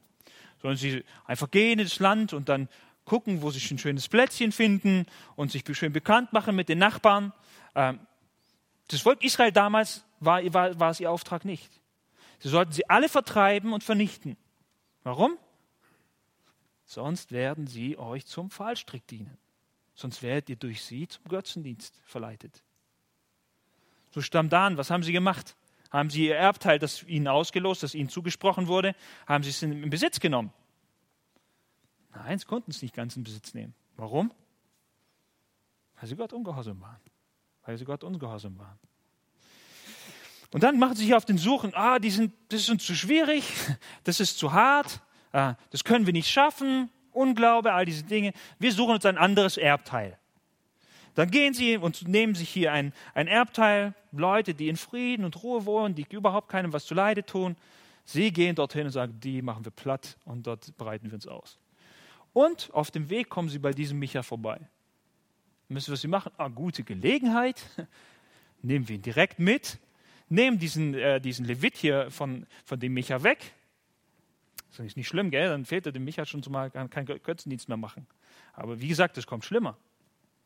Sollen sie einfach gehen ins Land und dann gucken, wo sie ein schönes Plätzchen finden und sich schön bekannt machen mit den Nachbarn? Ähm, das Volk Israel damals war, war, war es ihr Auftrag nicht. Sie sollten sie alle vertreiben und vernichten. Warum? Sonst werden sie euch zum Fallstrick dienen. Sonst werdet ihr durch sie zum Götzendienst verleitet. So stammt an, was haben sie gemacht? Haben sie ihr Erbteil, das ihnen ausgelost, das ihnen zugesprochen wurde, haben sie es in Besitz genommen? Nein, sie konnten es nicht ganz in Besitz nehmen. Warum? Weil sie Gott ungehorsam waren. Weil sie Gott ungehorsam waren. Und dann machen sie sich auf den Suchen, ah, die sind, das ist uns zu schwierig, das ist zu hart, ah, das können wir nicht schaffen, Unglaube, all diese Dinge. Wir suchen uns ein anderes Erbteil. Dann gehen sie und nehmen sich hier ein, ein Erbteil, Leute, die in Frieden und Ruhe wohnen, die überhaupt keinem was zu Leide tun. Sie gehen dorthin und sagen, die machen wir platt und dort breiten wir uns aus. Und auf dem Weg kommen sie bei diesem Micha vorbei. Müssen wir sie machen? Ah, gute Gelegenheit. Nehmen wir ihn direkt mit. Nehmen diesen, äh, diesen Levit hier von, von dem Micha weg. Das ist nicht schlimm, gell? Dann fehlt er dem Micha schon zumal, kann keinen Götzendienst mehr machen. Aber wie gesagt, es kommt schlimmer.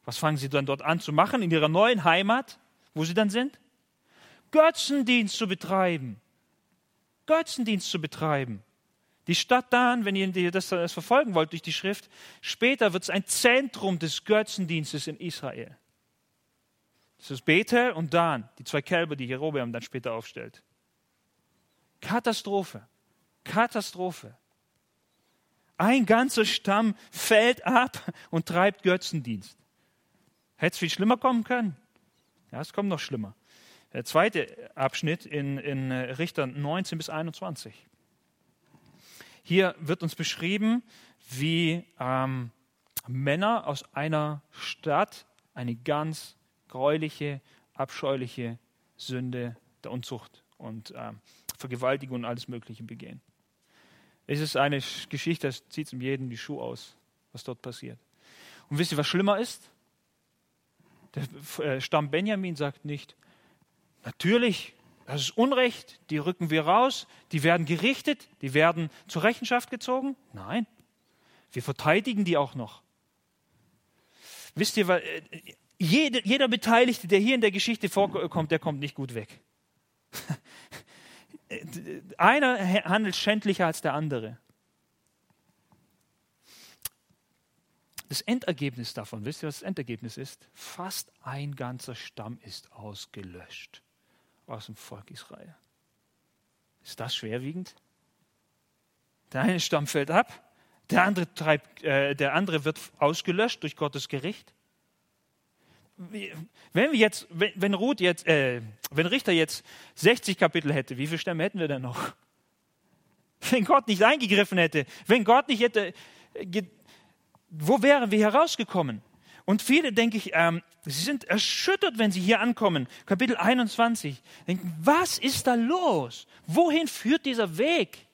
Was fangen sie dann dort an zu machen in ihrer neuen Heimat, wo sie dann sind? Götzendienst zu betreiben. Götzendienst zu betreiben. Die Stadt Dan, wenn ihr das, das verfolgen wollt durch die Schrift, später wird es ein Zentrum des Götzendienstes in Israel. Das ist Bethel und Dan, die zwei Kälber, die Jerobeam dann später aufstellt. Katastrophe. Katastrophe. Ein ganzer Stamm fällt ab und treibt Götzendienst. Hätte es viel schlimmer kommen können? Ja, es kommt noch schlimmer. Der zweite Abschnitt in, in äh, Richter 19 bis 21. Hier wird uns beschrieben, wie ähm, Männer aus einer Stadt eine ganz gräuliche, abscheuliche Sünde der Unzucht und ähm, Vergewaltigung und alles Mögliche begehen. Es ist eine Geschichte, das zieht um jeden die Schuhe aus, was dort passiert. Und wisst ihr, was schlimmer ist? Der äh, Stamm Benjamin sagt nicht, natürlich, das ist Unrecht, die rücken wir raus, die werden gerichtet, die werden zur Rechenschaft gezogen. Nein, wir verteidigen die auch noch. Wisst ihr, äh, jeder, jeder Beteiligte, der hier in der Geschichte vorkommt, der kommt nicht gut weg. Einer handelt schändlicher als der andere. Das Endergebnis davon, wisst ihr, was das Endergebnis ist? Fast ein ganzer Stamm ist ausgelöscht aus dem Volk Israel. Ist das schwerwiegend? Der eine Stamm fällt ab, der andere, treibt, äh, der andere wird ausgelöscht durch Gottes Gericht. Wenn wir jetzt, wenn, wenn Ruth jetzt, äh, wenn Richter jetzt 60 Kapitel hätte, wie viele Stämme hätten wir denn noch? Wenn Gott nicht eingegriffen hätte, wenn Gott nicht hätte, äh, wo wären wir herausgekommen? Und viele, denke ich, ähm, sie sind erschüttert, wenn sie hier ankommen. Kapitel 21. Denken, was ist da los? Wohin führt dieser Weg?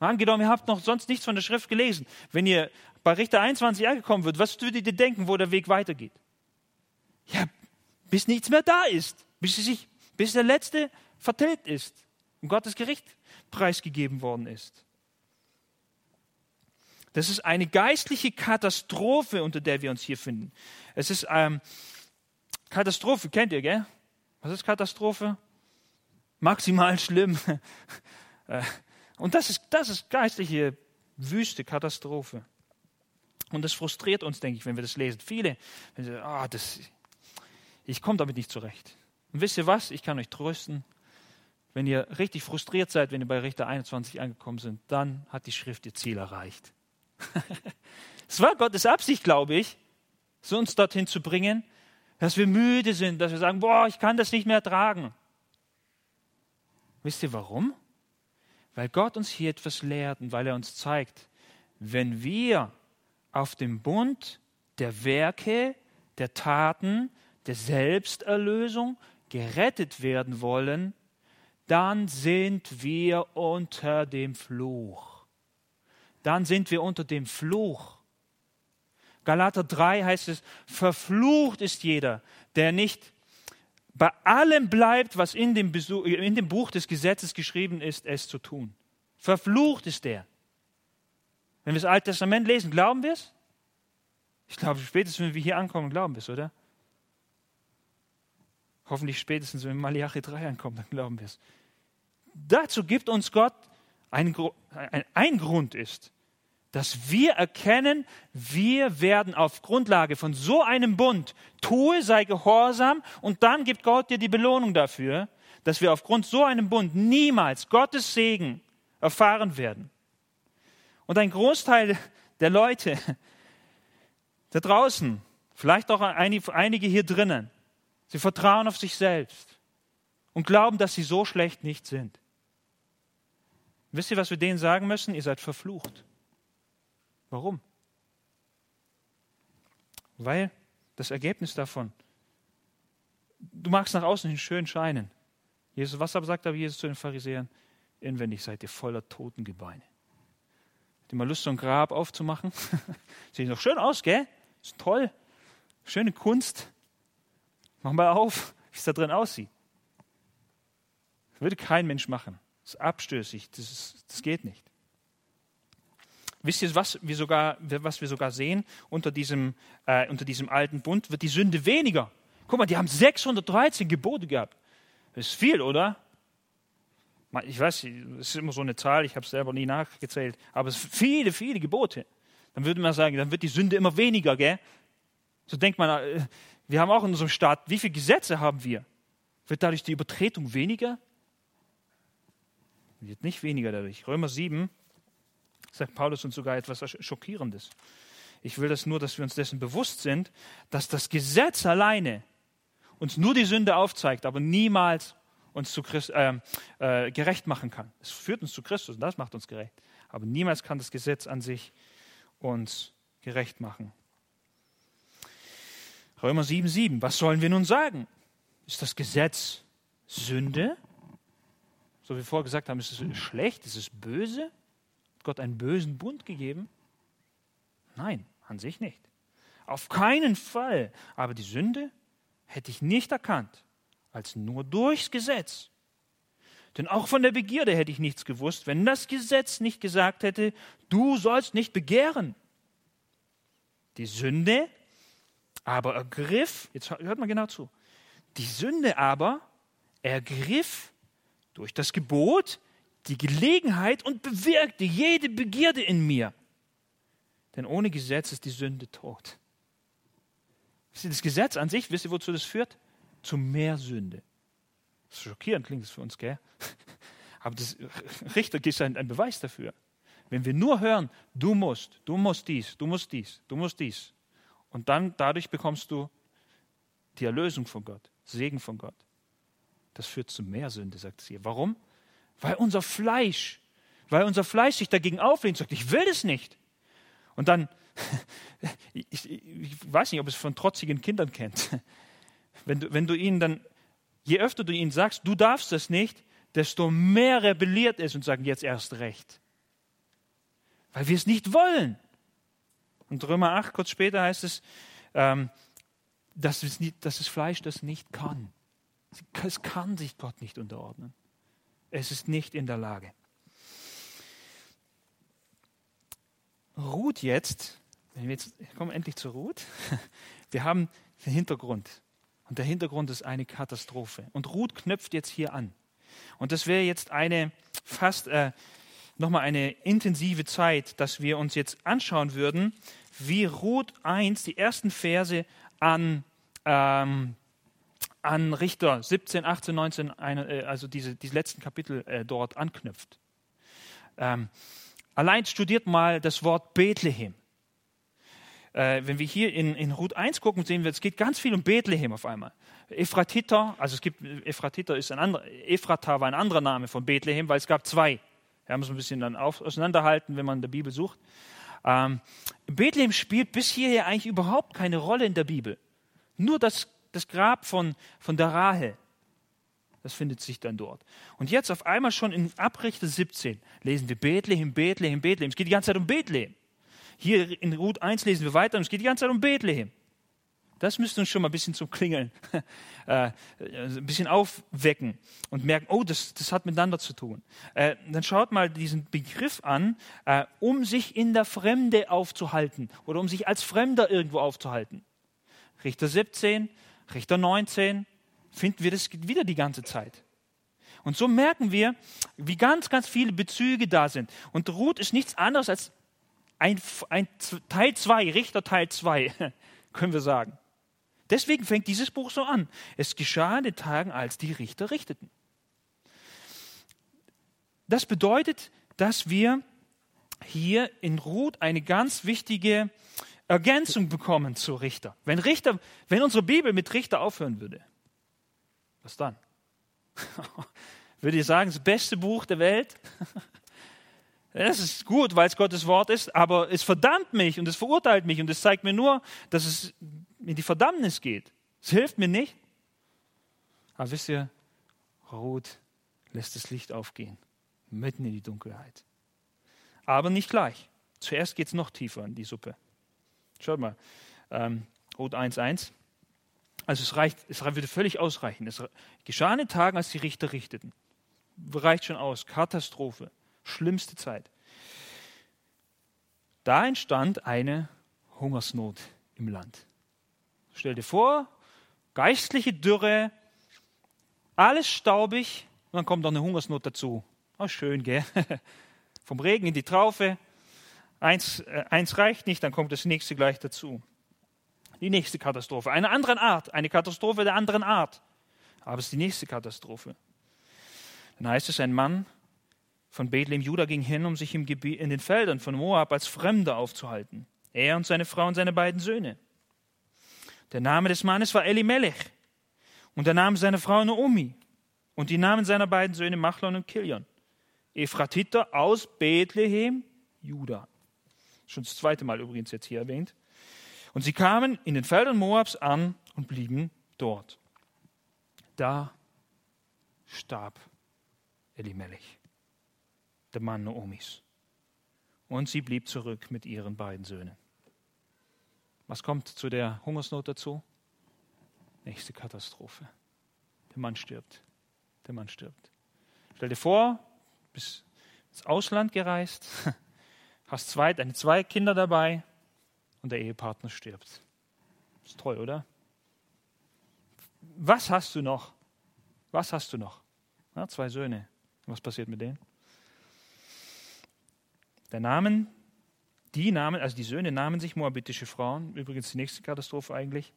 Angenommen, ihr habt noch sonst nichts von der Schrift gelesen. Wenn ihr bei Richter 21 angekommen wird, was würdet ihr denken, wo der Weg weitergeht? Ja, bis nichts mehr da ist. Bis, sich, bis der Letzte vertilgt ist und Gottes Gericht preisgegeben worden ist. Das ist eine geistliche Katastrophe, unter der wir uns hier finden. Es ist ähm, Katastrophe, kennt ihr, gell? Was ist Katastrophe? Maximal schlimm. Äh, und das ist, das ist geistliche Wüste, Katastrophe. Und das frustriert uns, denke ich, wenn wir das lesen. Viele, wenn sie, ah, das, ich komme damit nicht zurecht. Und wisst ihr was? Ich kann euch trösten. Wenn ihr richtig frustriert seid, wenn ihr bei Richter 21 angekommen sind, dann hat die Schrift ihr Ziel erreicht. Es war Gottes Absicht, glaube ich, so uns dorthin zu bringen, dass wir müde sind, dass wir sagen, boah, ich kann das nicht mehr tragen. Wisst ihr warum? Weil Gott uns hier etwas lehrt und weil er uns zeigt, wenn wir auf dem Bund der Werke, der Taten, der Selbsterlösung gerettet werden wollen, dann sind wir unter dem Fluch dann sind wir unter dem Fluch. Galater 3 heißt es, verflucht ist jeder, der nicht bei allem bleibt, was in dem, Besuch, in dem Buch des Gesetzes geschrieben ist, es zu tun. Verflucht ist der. Wenn wir das Alte Testament lesen, glauben wir es? Ich glaube, spätestens, wenn wir hier ankommen, glauben wir es, oder? Hoffentlich spätestens, wenn Malachi 3 ankommen, dann glauben wir es. dazu gibt uns Gott ein, ein, ein Grund ist, dass wir erkennen, wir werden auf Grundlage von so einem Bund, tue, sei gehorsam und dann gibt Gott dir die Belohnung dafür, dass wir aufgrund so einem Bund niemals Gottes Segen erfahren werden. Und ein Großteil der Leute da draußen, vielleicht auch einige hier drinnen, sie vertrauen auf sich selbst und glauben, dass sie so schlecht nicht sind. Wisst ihr, was wir denen sagen müssen? Ihr seid verflucht. Warum? Weil das Ergebnis davon, du magst nach außen hin schön scheinen. Jesus, was aber sagt aber Jesus zu den Pharisäern? Inwendig seid ihr voller Totengebeine. Die mal Lust, so ein Grab aufzumachen. Sieht doch schön aus, gell? Ist toll. Schöne Kunst. Mach mal auf, wie es da drin aussieht. Das würde kein Mensch machen. Das ist abstößig. Das, ist, das geht nicht. Wisst ihr, was wir sogar, was wir sogar sehen unter diesem, äh, unter diesem alten Bund? Wird die Sünde weniger. Guck mal, die haben 613 Gebote gehabt. Das ist viel, oder? Ich weiß, es ist immer so eine Zahl, ich habe es selber nie nachgezählt, aber es sind viele, viele Gebote. Dann würde man sagen, dann wird die Sünde immer weniger, gell? So denkt man, äh, wir haben auch in unserem Staat, wie viele Gesetze haben wir? Wird dadurch die Übertretung weniger? Wird nicht weniger dadurch. Römer 7 sagt Paulus uns sogar etwas Schockierendes. Ich will das nur, dass wir uns dessen bewusst sind, dass das Gesetz alleine uns nur die Sünde aufzeigt, aber niemals uns zu Christ, äh, äh, gerecht machen kann. Es führt uns zu Christus und das macht uns gerecht. Aber niemals kann das Gesetz an sich uns gerecht machen. Römer 7,7. Was sollen wir nun sagen? Ist das Gesetz Sünde? So wie wir vorher gesagt haben, ist es schlecht? Ist es böse? Hat Gott einen bösen Bund gegeben? Nein, an sich nicht. Auf keinen Fall. Aber die Sünde hätte ich nicht erkannt, als nur durchs Gesetz. Denn auch von der Begierde hätte ich nichts gewusst, wenn das Gesetz nicht gesagt hätte, du sollst nicht begehren. Die Sünde aber ergriff, jetzt hört mal genau zu, die Sünde aber ergriff durch das Gebot die Gelegenheit und bewirkte jede Begierde in mir. Denn ohne Gesetz ist die Sünde tot. Das Gesetz an sich, wisst ihr, wozu das führt? Zu mehr Sünde. Schockierend klingt es für uns, gell? Aber das Richter ist ein, ein Beweis dafür. Wenn wir nur hören, du musst, du musst dies, du musst dies, du musst dies. Und dann dadurch bekommst du die Erlösung von Gott, Segen von Gott. Das führt zu mehr Sünde, sagt sie. Warum? Weil unser Fleisch, weil unser Fleisch sich dagegen auflehnt, sagt, ich will das nicht. Und dann, ich, ich weiß nicht, ob es von trotzigen Kindern kennt. Wenn du, wenn du ihnen dann, je öfter du ihnen sagst, du darfst das nicht, desto mehr rebelliert es und sagen jetzt erst recht. Weil wir es nicht wollen. Und Römer 8, kurz später heißt es, ähm, dass, es nicht, dass das Fleisch das nicht kann. Es kann sich Gott nicht unterordnen. Es ist nicht in der Lage. Ruth jetzt, wenn wir jetzt kommen endlich zur Ruth, wir haben den Hintergrund. Und der Hintergrund ist eine Katastrophe. Und Ruth knöpft jetzt hier an. Und das wäre jetzt eine fast äh, nochmal eine intensive Zeit, dass wir uns jetzt anschauen würden, wie Ruth 1 die ersten Verse an, ähm, an Richter 17, 18, 19, also diese, diese letzten Kapitel äh, dort anknüpft. Ähm, allein studiert mal das Wort Bethlehem. Äh, wenn wir hier in, in Ruth 1 gucken, sehen wir, es geht ganz viel um Bethlehem auf einmal. Ephratiter, also es gibt, Ephratiter ist ein anderer, Ephrata war ein anderer Name von Bethlehem, weil es gab zwei. Wir haben es ein bisschen dann auf, auseinanderhalten, wenn man in der Bibel sucht. Ähm, Bethlehem spielt bis hierher eigentlich überhaupt keine Rolle in der Bibel. Nur das, das Grab von, von der Rahel, das findet sich dann dort. Und jetzt auf einmal schon in Abrichter 17 lesen wir Bethlehem, Bethlehem, Bethlehem. Es geht die ganze Zeit um Bethlehem. Hier in Ruth 1 lesen wir weiter und es geht die ganze Zeit um Bethlehem. Das müsste uns schon mal ein bisschen zum Klingeln, äh, ein bisschen aufwecken und merken, oh, das, das hat miteinander zu tun. Äh, dann schaut mal diesen Begriff an, äh, um sich in der Fremde aufzuhalten oder um sich als Fremder irgendwo aufzuhalten. Richter 17, Richter 19, finden wir das wieder die ganze Zeit. Und so merken wir, wie ganz, ganz viele Bezüge da sind. Und Ruth ist nichts anderes als ein, ein Teil 2, Richter Teil 2, können wir sagen. Deswegen fängt dieses Buch so an. Es geschah in den Tagen, als die Richter richteten. Das bedeutet, dass wir hier in Ruth eine ganz wichtige Ergänzung bekommen zu Richter. Wenn Richter, wenn unsere Bibel mit Richter aufhören würde, was dann? würde ich sagen, das beste Buch der Welt? Das ist gut, weil es Gottes Wort ist, aber es verdammt mich und es verurteilt mich und es zeigt mir nur, dass es in die Verdammnis geht. Es hilft mir nicht. Aber wisst ihr, Ruth lässt das Licht aufgehen, mitten in die Dunkelheit. Aber nicht gleich. Zuerst geht es noch tiefer in die Suppe. Schaut mal, ähm, Ruth 1,1. Also es reicht, es würde völlig ausreichen. Es geschah in den Tagen, als die Richter richteten. Reicht schon aus. Katastrophe. Schlimmste Zeit. Da entstand eine Hungersnot im Land. Stell dir vor, geistliche Dürre, alles staubig, und dann kommt noch eine Hungersnot dazu. Oh, schön, gell? Vom Regen in die Traufe. Eins, äh, eins reicht nicht, dann kommt das nächste gleich dazu. Die nächste Katastrophe. Eine andere Art, eine Katastrophe der anderen Art. Aber es ist die nächste Katastrophe. Dann heißt es, ein Mann von Bethlehem Juda ging hin, um sich im Gebiet, in den Feldern von Moab als Fremder aufzuhalten. Er und seine Frau und seine beiden Söhne. Der Name des Mannes war Elimelech und der Name seiner Frau Naomi und die Namen seiner beiden Söhne Machlon und Kilion. Ephratiter aus Bethlehem, Juda. Schon das zweite Mal übrigens jetzt hier erwähnt. Und sie kamen in den Feldern Moabs an und blieben dort. Da starb Elimelech der Mann Naomis. Und sie blieb zurück mit ihren beiden Söhnen. Was kommt zu der Hungersnot dazu? Nächste Katastrophe. Der Mann stirbt. Der Mann stirbt. Stell dir vor, bist ins Ausland gereist, hast zwei, deine zwei Kinder dabei und der Ehepartner stirbt. Ist toll, oder? Was hast du noch? Was hast du noch? Ja, zwei Söhne. Was passiert mit denen? Der Namen, die Namen, also die Söhne nahmen sich moabitische Frauen, übrigens die nächste Katastrophe eigentlich.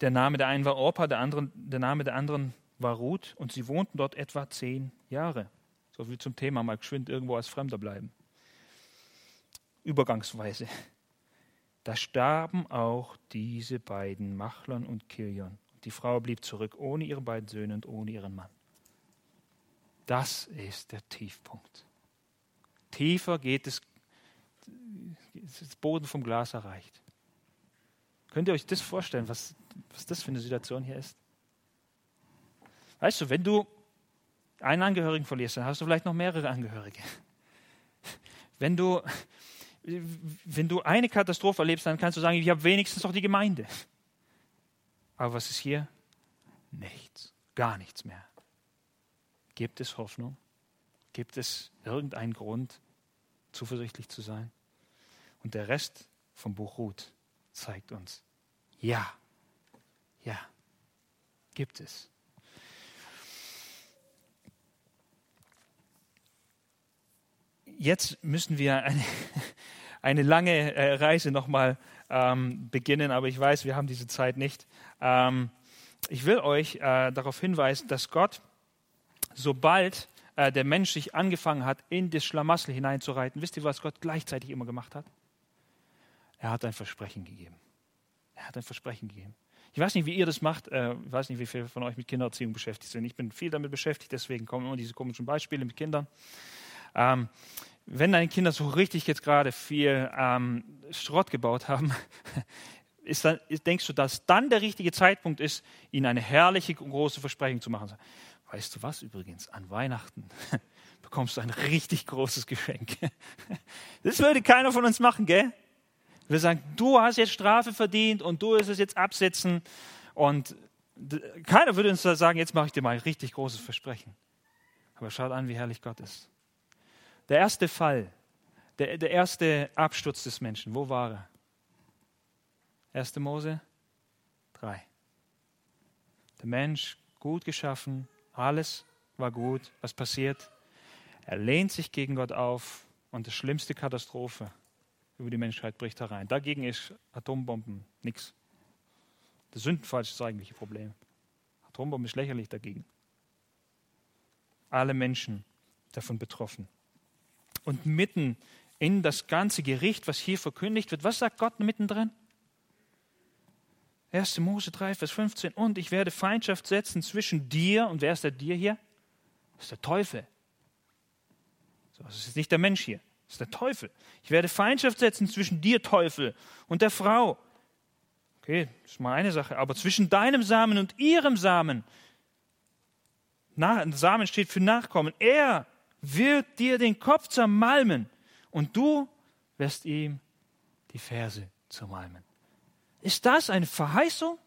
Der Name der einen war Orpa, der, anderen, der Name der anderen war Ruth und sie wohnten dort etwa zehn Jahre. So viel zum Thema, mal geschwind irgendwo als Fremder bleiben. Übergangsweise. Da starben auch diese beiden, Machlon und Kilion. Die Frau blieb zurück ohne ihre beiden Söhne und ohne ihren Mann. Das ist der Tiefpunkt. Tiefer geht es, das Boden vom Glas erreicht. Könnt ihr euch das vorstellen, was, was das für eine Situation hier ist? Weißt du, wenn du einen Angehörigen verlierst, dann hast du vielleicht noch mehrere Angehörige. Wenn du, wenn du eine Katastrophe erlebst, dann kannst du sagen, ich habe wenigstens noch die Gemeinde. Aber was ist hier? Nichts, gar nichts mehr. Gibt es Hoffnung? Gibt es irgendeinen Grund, zuversichtlich zu sein? Und der Rest vom Buch Ruth zeigt uns, ja, ja, gibt es. Jetzt müssen wir eine, eine lange äh, Reise nochmal ähm, beginnen, aber ich weiß, wir haben diese Zeit nicht. Ähm, ich will euch äh, darauf hinweisen, dass Gott, sobald äh, der Mensch sich angefangen hat, in das Schlamassel hineinzureiten, wisst ihr, was Gott gleichzeitig immer gemacht hat? Er hat ein Versprechen gegeben. Er hat ein Versprechen gegeben. Ich weiß nicht, wie ihr das macht. Äh, ich weiß nicht, wie viele von euch mit Kindererziehung beschäftigt sind. Ich bin viel damit beschäftigt, deswegen kommen immer diese komischen Beispiele mit Kindern. Ähm, wenn deine Kinder so richtig jetzt gerade viel ähm, Schrott gebaut haben, dann, denkst du, dass dann der richtige Zeitpunkt ist, ihnen eine herrliche, große Versprechung zu machen. Weißt du was übrigens? An Weihnachten bekommst du ein richtig großes Geschenk. Das würde keiner von uns machen, gell? Wir sagen, du hast jetzt Strafe verdient und du wirst es jetzt absetzen. Und keiner würde uns sagen, jetzt mache ich dir mal ein richtig großes Versprechen. Aber schaut an, wie herrlich Gott ist. Der erste Fall, der, der erste Absturz des Menschen, wo war er? 1. Mose 3. Der Mensch, gut geschaffen, Alles war gut. Was passiert? Er lehnt sich gegen Gott auf und die schlimmste Katastrophe über die Menschheit bricht herein. Dagegen ist Atombomben nichts. Der Sündenfall ist das eigentliche Problem. Atombomben ist lächerlich dagegen. Alle Menschen davon betroffen. Und mitten in das ganze Gericht, was hier verkündigt wird, was sagt Gott mittendrin? 1. Mose 3, Vers 15. Und ich werde Feindschaft setzen zwischen dir und wer ist der dir hier? Das ist der Teufel. So, das ist nicht der Mensch hier. Das ist der Teufel. Ich werde Feindschaft setzen zwischen dir, Teufel, und der Frau. Okay, das ist mal eine Sache. Aber zwischen deinem Samen und ihrem Samen. Na, Samen steht für Nachkommen. Er wird dir den Kopf zermalmen und du wirst ihm die Ferse zermalmen. Ist das eine Verheißung?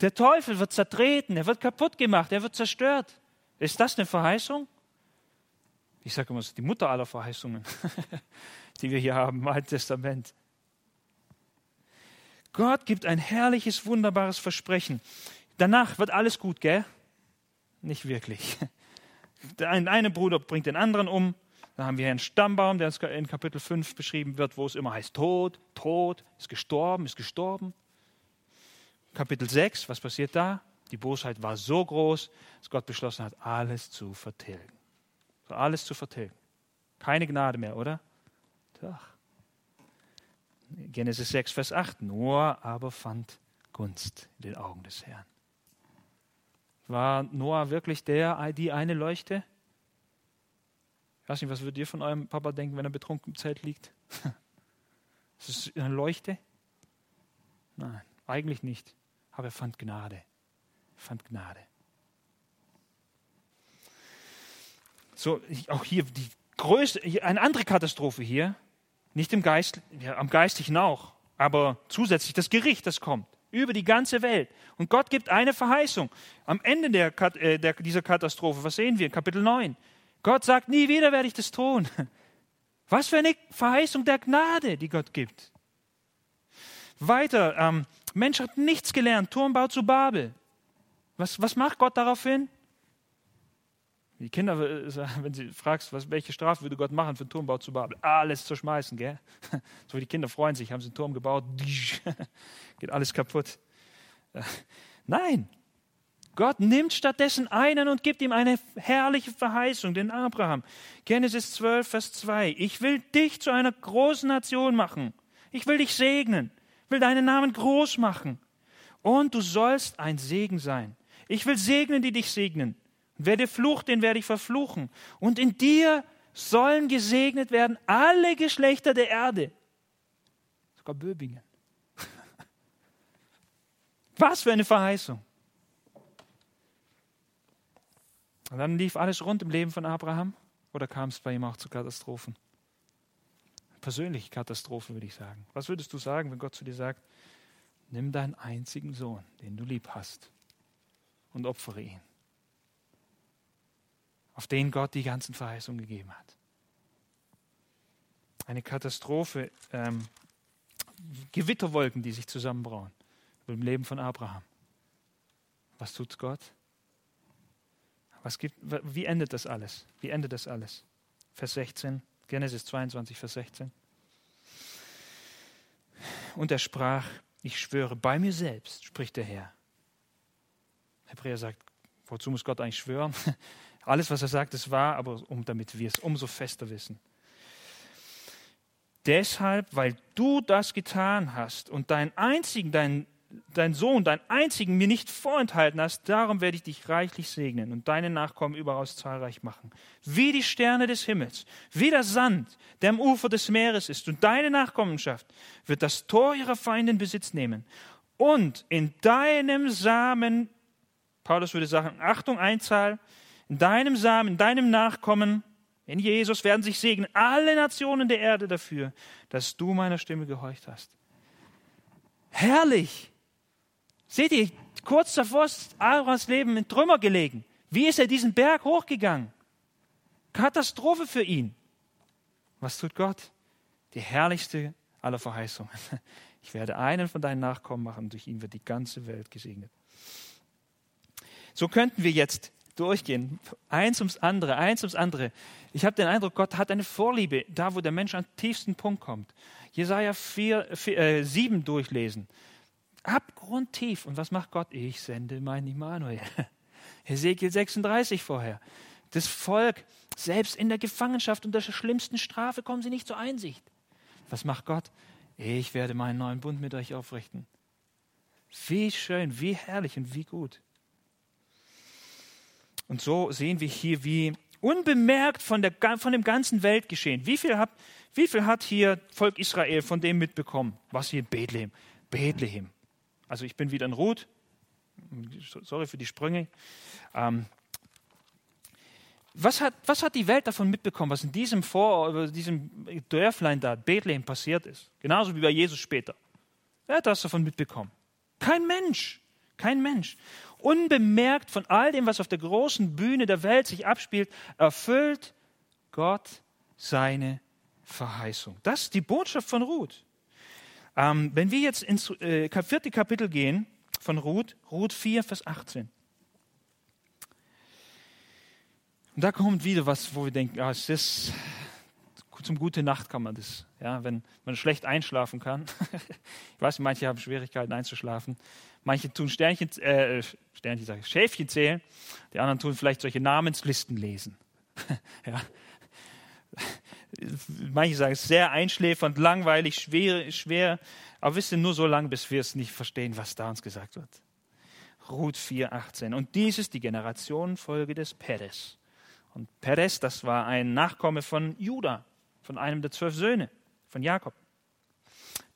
Der Teufel wird zertreten, er wird kaputt gemacht, er wird zerstört. Ist das eine Verheißung? Ich sage immer, es ist die Mutter aller Verheißungen, die wir hier haben im Alten Testament. Gott gibt ein herrliches, wunderbares Versprechen. Danach wird alles gut, gell? Nicht wirklich. Der eine Bruder bringt den anderen um, dann haben wir hier einen Stammbaum, der in Kapitel 5 beschrieben wird, wo es immer heißt Tod, Tod, ist gestorben, ist gestorben. Kapitel 6, was passiert da? Die Bosheit war so groß, dass Gott beschlossen hat, alles zu vertilgen. Alles zu vertilgen. Keine Gnade mehr, oder? Doch. Genesis 6, Vers 8. Noah aber fand Gunst in den Augen des Herrn. War Noah wirklich der, die eine Leuchte? Ich weiß nicht, was würdet ihr von eurem Papa denken, wenn er betrunken im Zelt liegt? Ist es eine Leuchte? Nein, eigentlich nicht. Aber er fand Gnade. Er fand Gnade. So, auch hier die größte, eine andere Katastrophe hier. Nicht im Geist, ja, am Geistlichen auch, aber zusätzlich das Gericht, das kommt über die ganze Welt. Und Gott gibt eine Verheißung. Am Ende der, äh, der, dieser Katastrophe, was sehen wir? Kapitel 9. Gott sagt, nie wieder werde ich das tun. Was für eine Verheißung der Gnade, die Gott gibt. Weiter, ähm, Mensch hat nichts gelernt, Turmbau zu Babel. Was, was macht Gott daraufhin? Die Kinder, äh, wenn sie fragst, was, welche Strafe würde Gott machen für den Turmbau zu Babel? Alles zu schmeißen, gell? So wie die Kinder freuen sich, haben sie einen Turm gebaut, geht alles kaputt. Äh, nein, Gott nimmt stattdessen einen und gibt ihm eine herrliche Verheißung, den Abraham. Genesis 12, Vers 2. Ich will dich zu einer großen Nation machen. Ich will dich segnen, will deinen Namen groß machen. Und du sollst ein Segen sein. Ich will segnen, die dich segnen. Wer dir flucht, den werde ich verfluchen. Und in dir sollen gesegnet werden alle Geschlechter der Erde. Sogar Böbingen. Was für eine Verheißung. Und dann lief alles rund im Leben von Abraham oder kam es bei ihm auch zu Katastrophen? Persönliche Katastrophen, würde ich sagen. Was würdest du sagen, wenn Gott zu dir sagt, nimm deinen einzigen Sohn, den du lieb hast, und opfere ihn, auf den Gott die ganzen Verheißungen gegeben hat? Eine Katastrophe, ähm, Gewitterwolken, die sich zusammenbrauen im Leben von Abraham. Was tut Gott? Was gibt, wie endet das alles? Wie endet das alles? Vers 16, Genesis 22, Vers 16. Und er sprach, ich schwöre bei mir selbst, spricht der Herr. Hebräer sagt, wozu muss Gott eigentlich schwören? Alles, was er sagt, ist wahr, aber um, damit wir es umso fester wissen. Deshalb, weil du das getan hast und deinen einzigen, deinen dein Sohn, deinen einzigen, mir nicht vorenthalten hast, darum werde ich dich reichlich segnen und deine Nachkommen überaus zahlreich machen. Wie die Sterne des Himmels, wie der Sand, der am Ufer des Meeres ist. Und deine Nachkommenschaft wird das Tor ihrer Feinde in Besitz nehmen. Und in deinem Samen, Paulus würde sagen, Achtung, Einzahl, in deinem Samen, in deinem Nachkommen, in Jesus werden sich segnen alle Nationen der Erde dafür, dass du meiner Stimme gehorcht hast. Herrlich! Seht ihr, kurz davor ist Abrahams Leben in Trümmer gelegen. Wie ist er diesen Berg hochgegangen? Katastrophe für ihn. Was tut Gott? Die herrlichste aller Verheißungen. Ich werde einen von deinen Nachkommen machen, durch ihn wird die ganze Welt gesegnet. So könnten wir jetzt durchgehen. Eins ums andere, eins ums andere. Ich habe den Eindruck, Gott hat eine Vorliebe, da wo der Mensch am tiefsten Punkt kommt. Jesaja 4, 4, äh, 7 durchlesen. Abgrundtief. Und was macht Gott? Ich sende mein Immanuel. Hesekiel 36 vorher. Das Volk, selbst in der Gefangenschaft unter der schlimmsten Strafe, kommen sie nicht zur Einsicht. Was macht Gott? Ich werde meinen neuen Bund mit euch aufrichten. Wie schön, wie herrlich und wie gut. Und so sehen wir hier, wie unbemerkt von, der, von dem ganzen Weltgeschehen. Wie viel, hat, wie viel hat hier Volk Israel von dem mitbekommen? Was hier in Bethlehem? Bethlehem. Also ich bin wieder in Ruth. Sorry für die Sprünge. Ähm, was hat, was hat die Welt davon mitbekommen, was in diesem Vor, diesem Dörflein da, Bethlehem, passiert ist? Genauso wie bei Jesus später. Wer hat das davon mitbekommen? Kein Mensch. Kein Mensch. Unbemerkt von all dem, was auf der großen Bühne der Welt sich abspielt, erfüllt Gott seine Verheißung. Das ist die Botschaft von Ruth. Ähm, wenn wir jetzt ins äh, vierte Kapitel gehen von Ruth, Ruth 4, Vers 18. Und da kommt wieder was, wo wir denken, ah, es ist zum gute Nacht kann man das. Ja, wenn man schlecht einschlafen kann. ich weiß, manche haben Schwierigkeiten einzuschlafen. Manche tun Sternchen, äh, Sternchen sage ich, Schäfchen zählen. Die anderen tun vielleicht solche Namenslisten lesen. ja. Manche sagen, es sehr einschläfernd, langweilig, schwer, schwer. Aber wisst ihr, nur so lange, bis wir es nicht verstehen, was da uns gesagt wird. Ruth 4,18. Und dies ist die Generationenfolge des Perez. Und Perez, das war ein Nachkomme von Judah, von einem der zwölf Söhne von Jakob.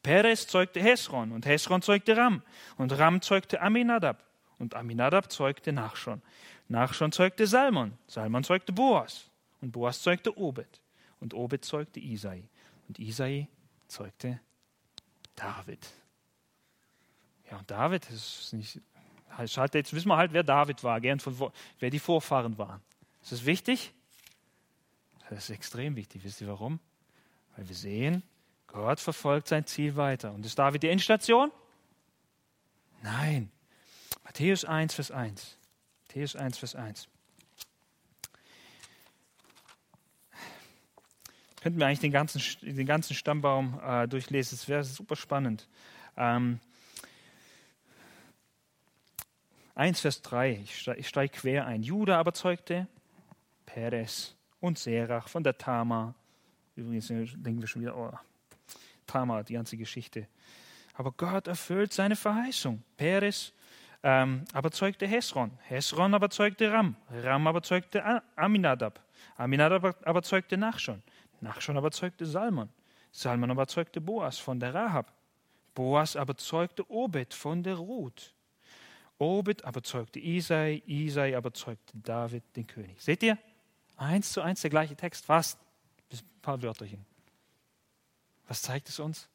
Perez zeugte Hesron und Hesron zeugte Ram und Ram zeugte Aminadab und Aminadab zeugte Nachschon. Nachschon zeugte Salmon, Salmon zeugte Boas und Boas zeugte Obed und Obed zeugte Isai und Isai zeugte David. Ja, und David ist nicht, halt, jetzt wissen wir halt, wer David war, gern von, wer die Vorfahren waren. Ist das wichtig? Das ist extrem wichtig. Wisst ihr warum? Weil wir sehen, Gott verfolgt sein Ziel weiter. Und ist David die Endstation? Nein. Matthäus 1, Vers 1. Matthäus 1, Vers 1. Könnten wir eigentlich den ganzen, den ganzen Stammbaum äh, durchlesen, das wäre super spannend. Ähm, 1, Vers 3, ich steige steig quer ein. Judah aber zeugte Perez und Serach von der Tama. Übrigens denken wir schon wieder, oh, Tama, die ganze Geschichte. Aber Gott erfüllt seine Verheißung. Perez ähm, aber zeugte Hesron. Hesron aber zeugte Ram. Ram aber zeugte Aminadab. Aminadab aber zeugte Nachschon. Nachschon aber zeugte Salmon. Salmon aber zeugte Boas von der Rahab. Boas aber zeugte Obed von der Ruth. Obed aber zeugte Isai, Isai aber zeugte David, den König. Seht ihr? Eins zu eins der gleiche Text, fast. Ein paar Wörterchen. Was zeigt es uns?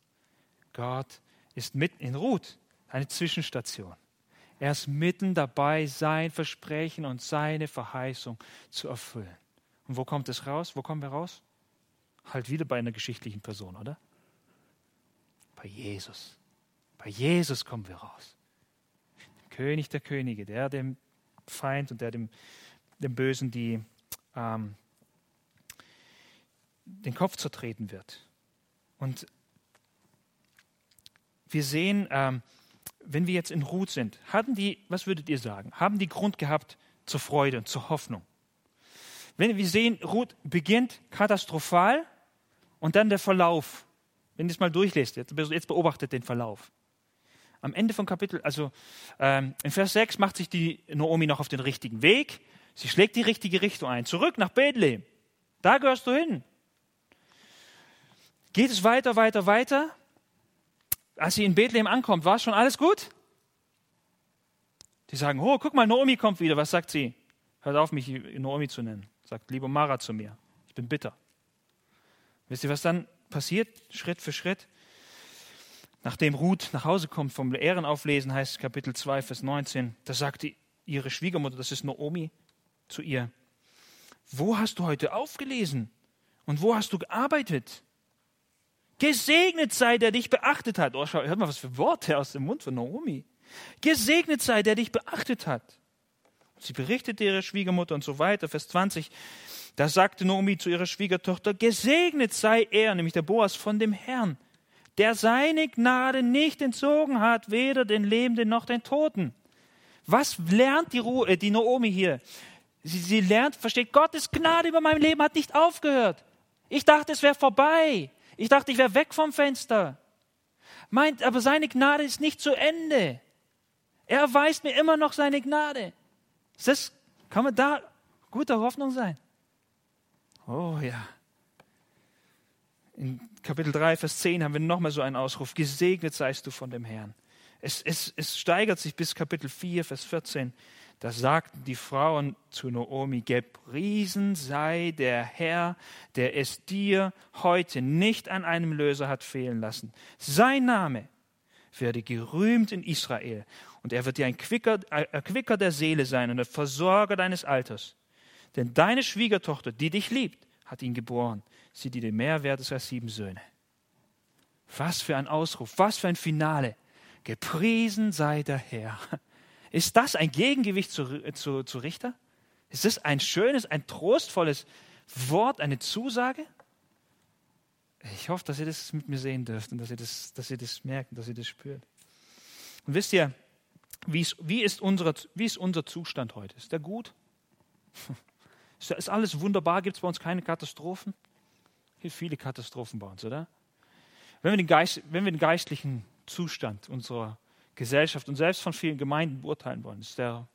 Gott ist mitten in Ruth, eine Zwischenstation. Er ist mitten dabei, sein Versprechen und seine Verheißung zu erfüllen. Und wo kommt es raus? Wo kommen wir raus? Halt wieder bei einer geschichtlichen Person, oder? Bei Jesus. Bei Jesus kommen wir raus. Dem König der Könige, der dem Feind und der dem, dem Bösen die, ähm, den Kopf zertreten wird. Und wir sehen, ähm, wenn wir jetzt in Ruth sind, hatten die, was würdet ihr sagen, haben die Grund gehabt zur Freude und zur Hoffnung? Wenn wir sehen, Ruth beginnt katastrophal, und dann der Verlauf. Wenn ihr es mal durchlest, jetzt, jetzt beobachtet den Verlauf. Am Ende von Kapitel, also ähm, in Vers 6 macht sich die Naomi noch auf den richtigen Weg. Sie schlägt die richtige Richtung ein. Zurück nach Bethlehem. Da gehörst du hin. Geht es weiter, weiter, weiter? Als sie in Bethlehem ankommt, war es schon alles gut? Die sagen, oh, guck mal, Naomi kommt wieder. Was sagt sie? Hört auf, mich Naomi zu nennen. Sagt, liebe Mara zu mir. Ich bin bitter. Wisst ihr, was dann passiert, Schritt für Schritt? Nachdem Ruth nach Hause kommt vom Ehrenauflesen, heißt Kapitel 2, Vers 19, da sagte ihre Schwiegermutter, das ist Naomi, zu ihr, wo hast du heute aufgelesen und wo hast du gearbeitet? Gesegnet sei, der dich beachtet hat. Oh, schau, hört mal, was für Worte aus dem Mund von Naomi. Gesegnet sei, der dich beachtet hat Sie berichtete ihrer Schwiegermutter und so weiter. Vers 20. Da sagte Naomi zu ihrer Schwiegertochter, gesegnet sei er, nämlich der Boas, von dem Herrn, der seine Gnade nicht entzogen hat, weder den Lebenden noch den Toten. Was lernt die, Ru äh, die Naomi hier? Sie, sie lernt, versteht, Gottes Gnade über mein Leben hat nicht aufgehört. Ich dachte, es wäre vorbei. Ich dachte, ich wäre weg vom Fenster. Meint, aber seine Gnade ist nicht zu Ende. Er erweist mir immer noch seine Gnade. Das, kann man da guter Hoffnung sein? Oh ja. In Kapitel 3, Vers 10 haben wir nochmal so einen Ausruf. Gesegnet seist du von dem Herrn. Es, es, es steigert sich bis Kapitel 4, Vers 14. Da sagten die Frauen zu Naomi, gepriesen sei der Herr, der es dir heute nicht an einem Löser hat fehlen lassen. Sein Name werde gerühmt in Israel und er wird dir ein Quicker, Erquicker der Seele sein und der Versorger deines Alters. Denn deine Schwiegertochter, die dich liebt, hat ihn geboren. Sie, die dir mehr wert ist als sieben Söhne. Was für ein Ausruf, was für ein Finale. Gepriesen sei der Herr. Ist das ein Gegengewicht zu, zu, zu Richter? Ist das ein schönes, ein trostvolles Wort, eine Zusage? Ich hoffe, dass ihr das mit mir sehen dürft und dass ihr das, dass ihr das merkt dass ihr das spürt. Und wisst ihr, wie ist, wie ist, unser, wie ist unser Zustand heute? Ist der gut? Ist alles wunderbar? Gibt es bei uns keine Katastrophen? Es gibt viele Katastrophen bei uns, oder? Wenn wir den, Geist, wenn wir den geistlichen Zustand unserer Gesellschaft und selbst von vielen Gemeinden beurteilen wollen, ist der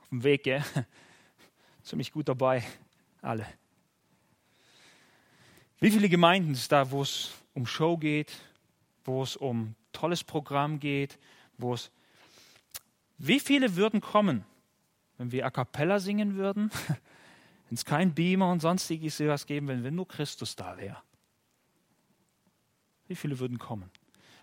auf dem Weg, gell? ziemlich gut dabei, alle. Wie viele Gemeinden ist da, wo es um Show geht, wo es um tolles Programm geht, wo es wie viele würden kommen, wenn wir a cappella singen würden, wenn es kein Beamer und sonstiges sowas geben, wenn, wenn nur Christus da wäre? Wie viele würden kommen?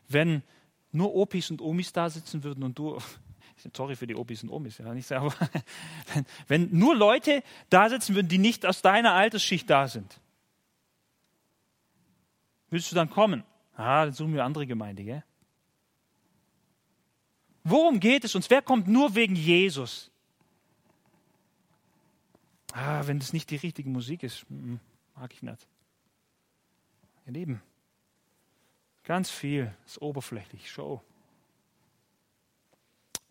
Wenn nur Opis und Omis da sitzen würden und du, sorry für die Opis und Omis, ja, nicht selber, wenn, wenn nur Leute da sitzen würden, die nicht aus deiner Altersschicht da sind, willst du dann kommen? Ah, dann suchen wir andere Gemeinde, gell? Worum geht es uns? Wer kommt nur wegen Jesus? Ah, wenn das nicht die richtige Musik ist, mag ich nicht. Ihr Lieben, Ganz viel ist oberflächlich, Show.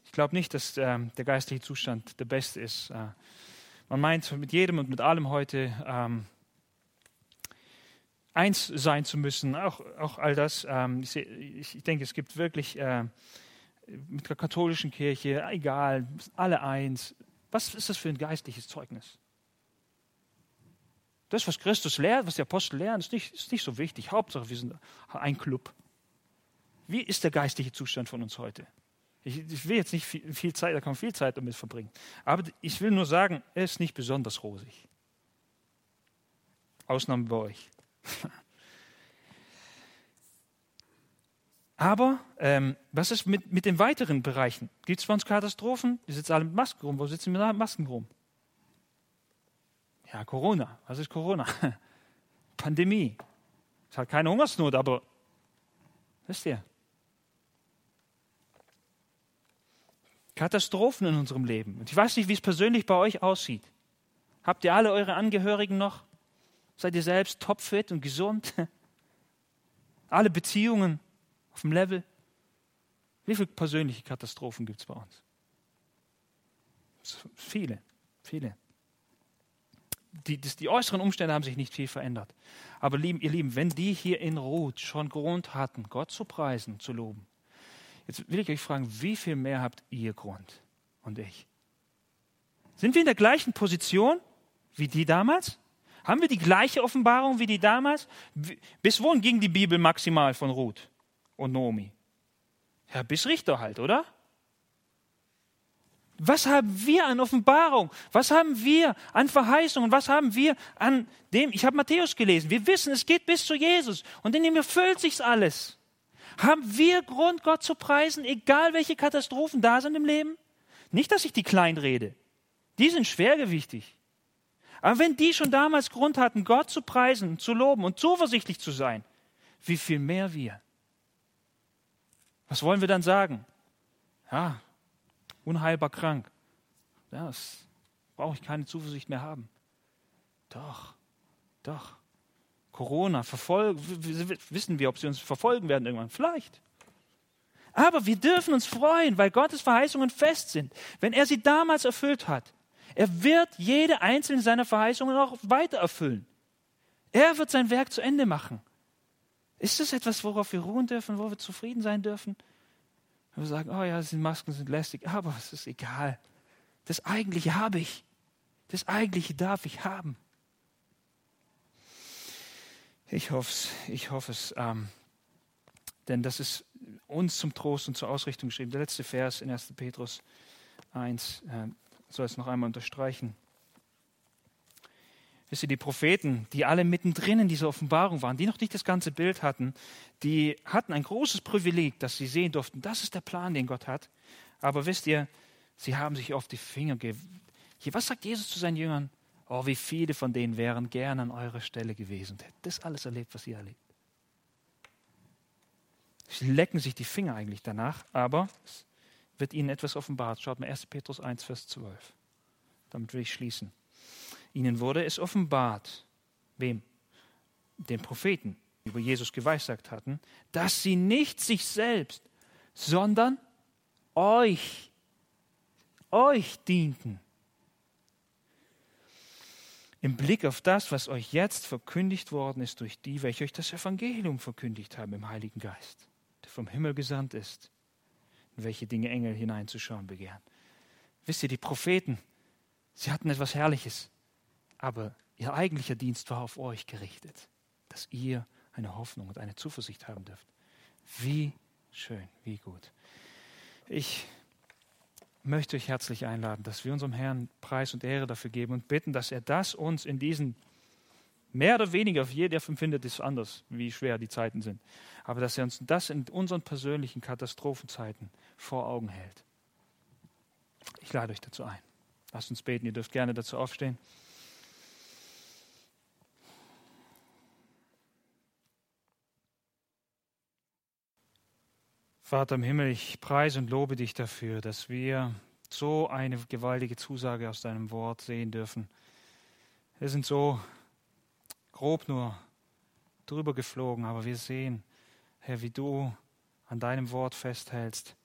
Ich glaube nicht, dass äh, der geistliche Zustand der beste ist. Äh, man meint mit jedem und mit allem heute ähm, eins sein zu müssen, auch, auch all das. Ähm, ich, ich, denke, es gibt wirklich äh, mit der katholischen Kirche, egal, alle eins. Was ist das für ein geistliches Zeugnis? Das, was Christus lehrt, was die Apostel lehren, ist nicht, ist nicht so wichtig. Hauptsache, wir sind ein Club. Wie ist der geistliche Zustand von uns heute? Ich, ich will jetzt nicht viel, viel, Zeit, da kann man viel Zeit damit verbringen. Aber ich will nur sagen, er ist nicht besonders rosig. Ausnahme bei euch. Aber ähm, was ist mit, mit den weiteren Bereichen? Gibt es bei uns Katastrophen? Wir sitzen alle mit Masken rum. Wo sitzen wir mit Masken rum? Ja, Corona. Was ist Corona? Pandemie. Es hat keine Hungersnot, aber wisst ihr? Katastrophen in unserem Leben. Und ich weiß nicht, wie es persönlich bei euch aussieht. Habt ihr alle eure Angehörigen noch? Seid ihr selbst topfit und gesund? Alle Beziehungen auf dem Level? Wie viele persönliche Katastrophen gibt es bei uns? Viele, viele die, das, die äußeren Umstände haben sich nicht viel verändert. Aber lieben, ihr Lieben, wenn die hier in Ruth schon Grund hatten, Gott zu preisen, zu loben, jetzt will ich euch fragen, wie viel mehr habt ihr Grund und ich? Sind wir in der gleichen Position wie die damals? Haben wir die gleiche Offenbarung wie die damals? Bis wohin ging die Bibel maximal von Ruth und Nomi? Ja, bis Richter halt, oder? Was haben wir an Offenbarung? Was haben wir an Verheißungen? Was haben wir an dem? Ich habe Matthäus gelesen. Wir wissen, es geht bis zu Jesus und in ihm erfüllt sich's alles. Haben wir Grund, Gott zu preisen, egal welche Katastrophen da sind im Leben? Nicht, dass ich die klein rede. Die sind schwergewichtig. Aber wenn die schon damals Grund hatten, Gott zu preisen, zu loben und zuversichtlich zu sein, wie viel mehr wir? Was wollen wir dann sagen? Ja, unheilbar krank. das brauche ich keine Zuversicht mehr haben. Doch, doch. Corona, verfolgen, wissen wir, ob sie uns verfolgen werden irgendwann? Vielleicht. Aber wir dürfen uns freuen, weil Gottes Verheißungen fest sind. Wenn er sie damals erfüllt hat, er wird jede einzelne seiner Verheißungen auch weiter erfüllen. Er wird sein Werk zu Ende machen. Ist das etwas, worauf wir ruhen dürfen, wo wir zufrieden sein dürfen? Wenn wir sagen, oh ja, die Masken sind lästig, aber es ist egal. Das Eigentliche habe ich. Das Eigentliche darf ich haben. Ich hoffe es, ich hoffe es. Ähm, denn das ist uns zum Trost und zur Ausrichtung geschrieben. Der letzte Vers in 1. Petrus 1 äh, soll es noch einmal unterstreichen. Wisst ihr, die Propheten, die alle mittendrin in dieser Offenbarung waren, die noch nicht das ganze Bild hatten, die hatten ein großes Privileg, dass sie sehen durften, das ist der Plan, den Gott hat. Aber wisst ihr, sie haben sich auf die Finger gegeben. Was sagt Jesus zu seinen Jüngern? Oh, wie viele von denen wären gern an eurer Stelle gewesen und hätten das alles erlebt, was ihr erlebt. Sie lecken sich die Finger eigentlich danach, aber es wird ihnen etwas offenbart. Schaut mal 1. Petrus 1, Vers 12. Damit will ich schließen. Ihnen wurde es offenbart, wem? Den Propheten, die über Jesus geweissagt hatten, dass sie nicht sich selbst, sondern euch, euch dienten. Im Blick auf das, was euch jetzt verkündigt worden ist durch die, welche euch das Evangelium verkündigt haben im Heiligen Geist der vom Himmel gesandt ist, in welche Dinge Engel hineinzuschauen begehren. Wisst ihr, die Propheten, sie hatten etwas Herrliches, aber ihr eigentlicher Dienst war auf euch gerichtet, dass ihr eine Hoffnung und eine Zuversicht haben dürft. Wie schön, wie gut. Ich möchte euch herzlich einladen, dass wir unserem Herrn Preis und Ehre dafür geben und bitten, dass er das uns in diesen mehr oder weniger, jeder empfindet es anders, wie schwer die Zeiten sind. Aber dass er uns das in unseren persönlichen Katastrophenzeiten vor Augen hält. Ich lade euch dazu ein. Lasst uns beten, ihr dürft gerne dazu aufstehen. Vater im Himmel, ich preise und lobe dich dafür, dass wir so eine gewaltige Zusage aus deinem Wort sehen dürfen. Wir sind so grob nur drüber geflogen, aber wir sehen, Herr, wie du an deinem Wort festhältst,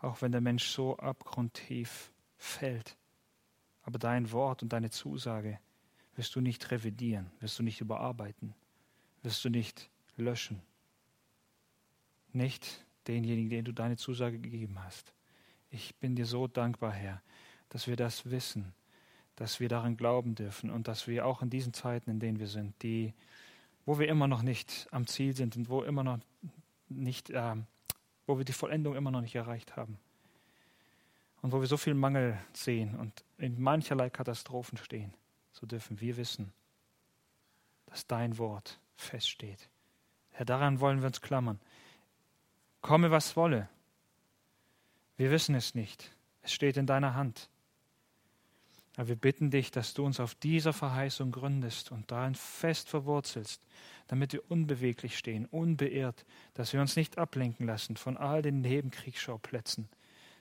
auch wenn der Mensch so abgrundtief fällt. Aber dein Wort und deine Zusage wirst du nicht revidieren, wirst du nicht überarbeiten, wirst du nicht löschen. Nicht denjenigen, den du deine Zusage gegeben hast. Ich bin dir so dankbar, Herr, dass wir das wissen, dass wir daran glauben dürfen und dass wir auch in diesen Zeiten, in denen wir sind, die, wo wir immer noch nicht am Ziel sind und wo immer noch nicht, äh, wo wir die Vollendung immer noch nicht erreicht haben und wo wir so viel Mangel sehen und in mancherlei Katastrophen stehen, so dürfen wir wissen, dass dein Wort feststeht. Herr, daran wollen wir uns klammern. Komme, was wolle. Wir wissen es nicht. Es steht in deiner Hand. Aber wir bitten dich, dass du uns auf dieser Verheißung gründest und darin fest verwurzelst, damit wir unbeweglich stehen, unbeirrt, dass wir uns nicht ablenken lassen von all den Nebenkriegsschauplätzen,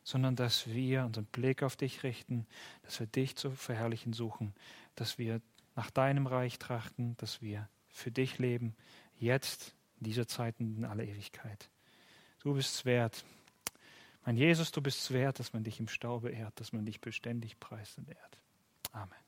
sondern dass wir unseren Blick auf dich richten, dass wir dich zu verherrlichen suchen, dass wir nach deinem Reich trachten, dass wir für dich leben, jetzt, in dieser Zeit und in aller Ewigkeit. Du bist wert. Mein Jesus, du bist wert, dass man dich im Staube ehrt, dass man dich beständig preist und ehrt. Amen.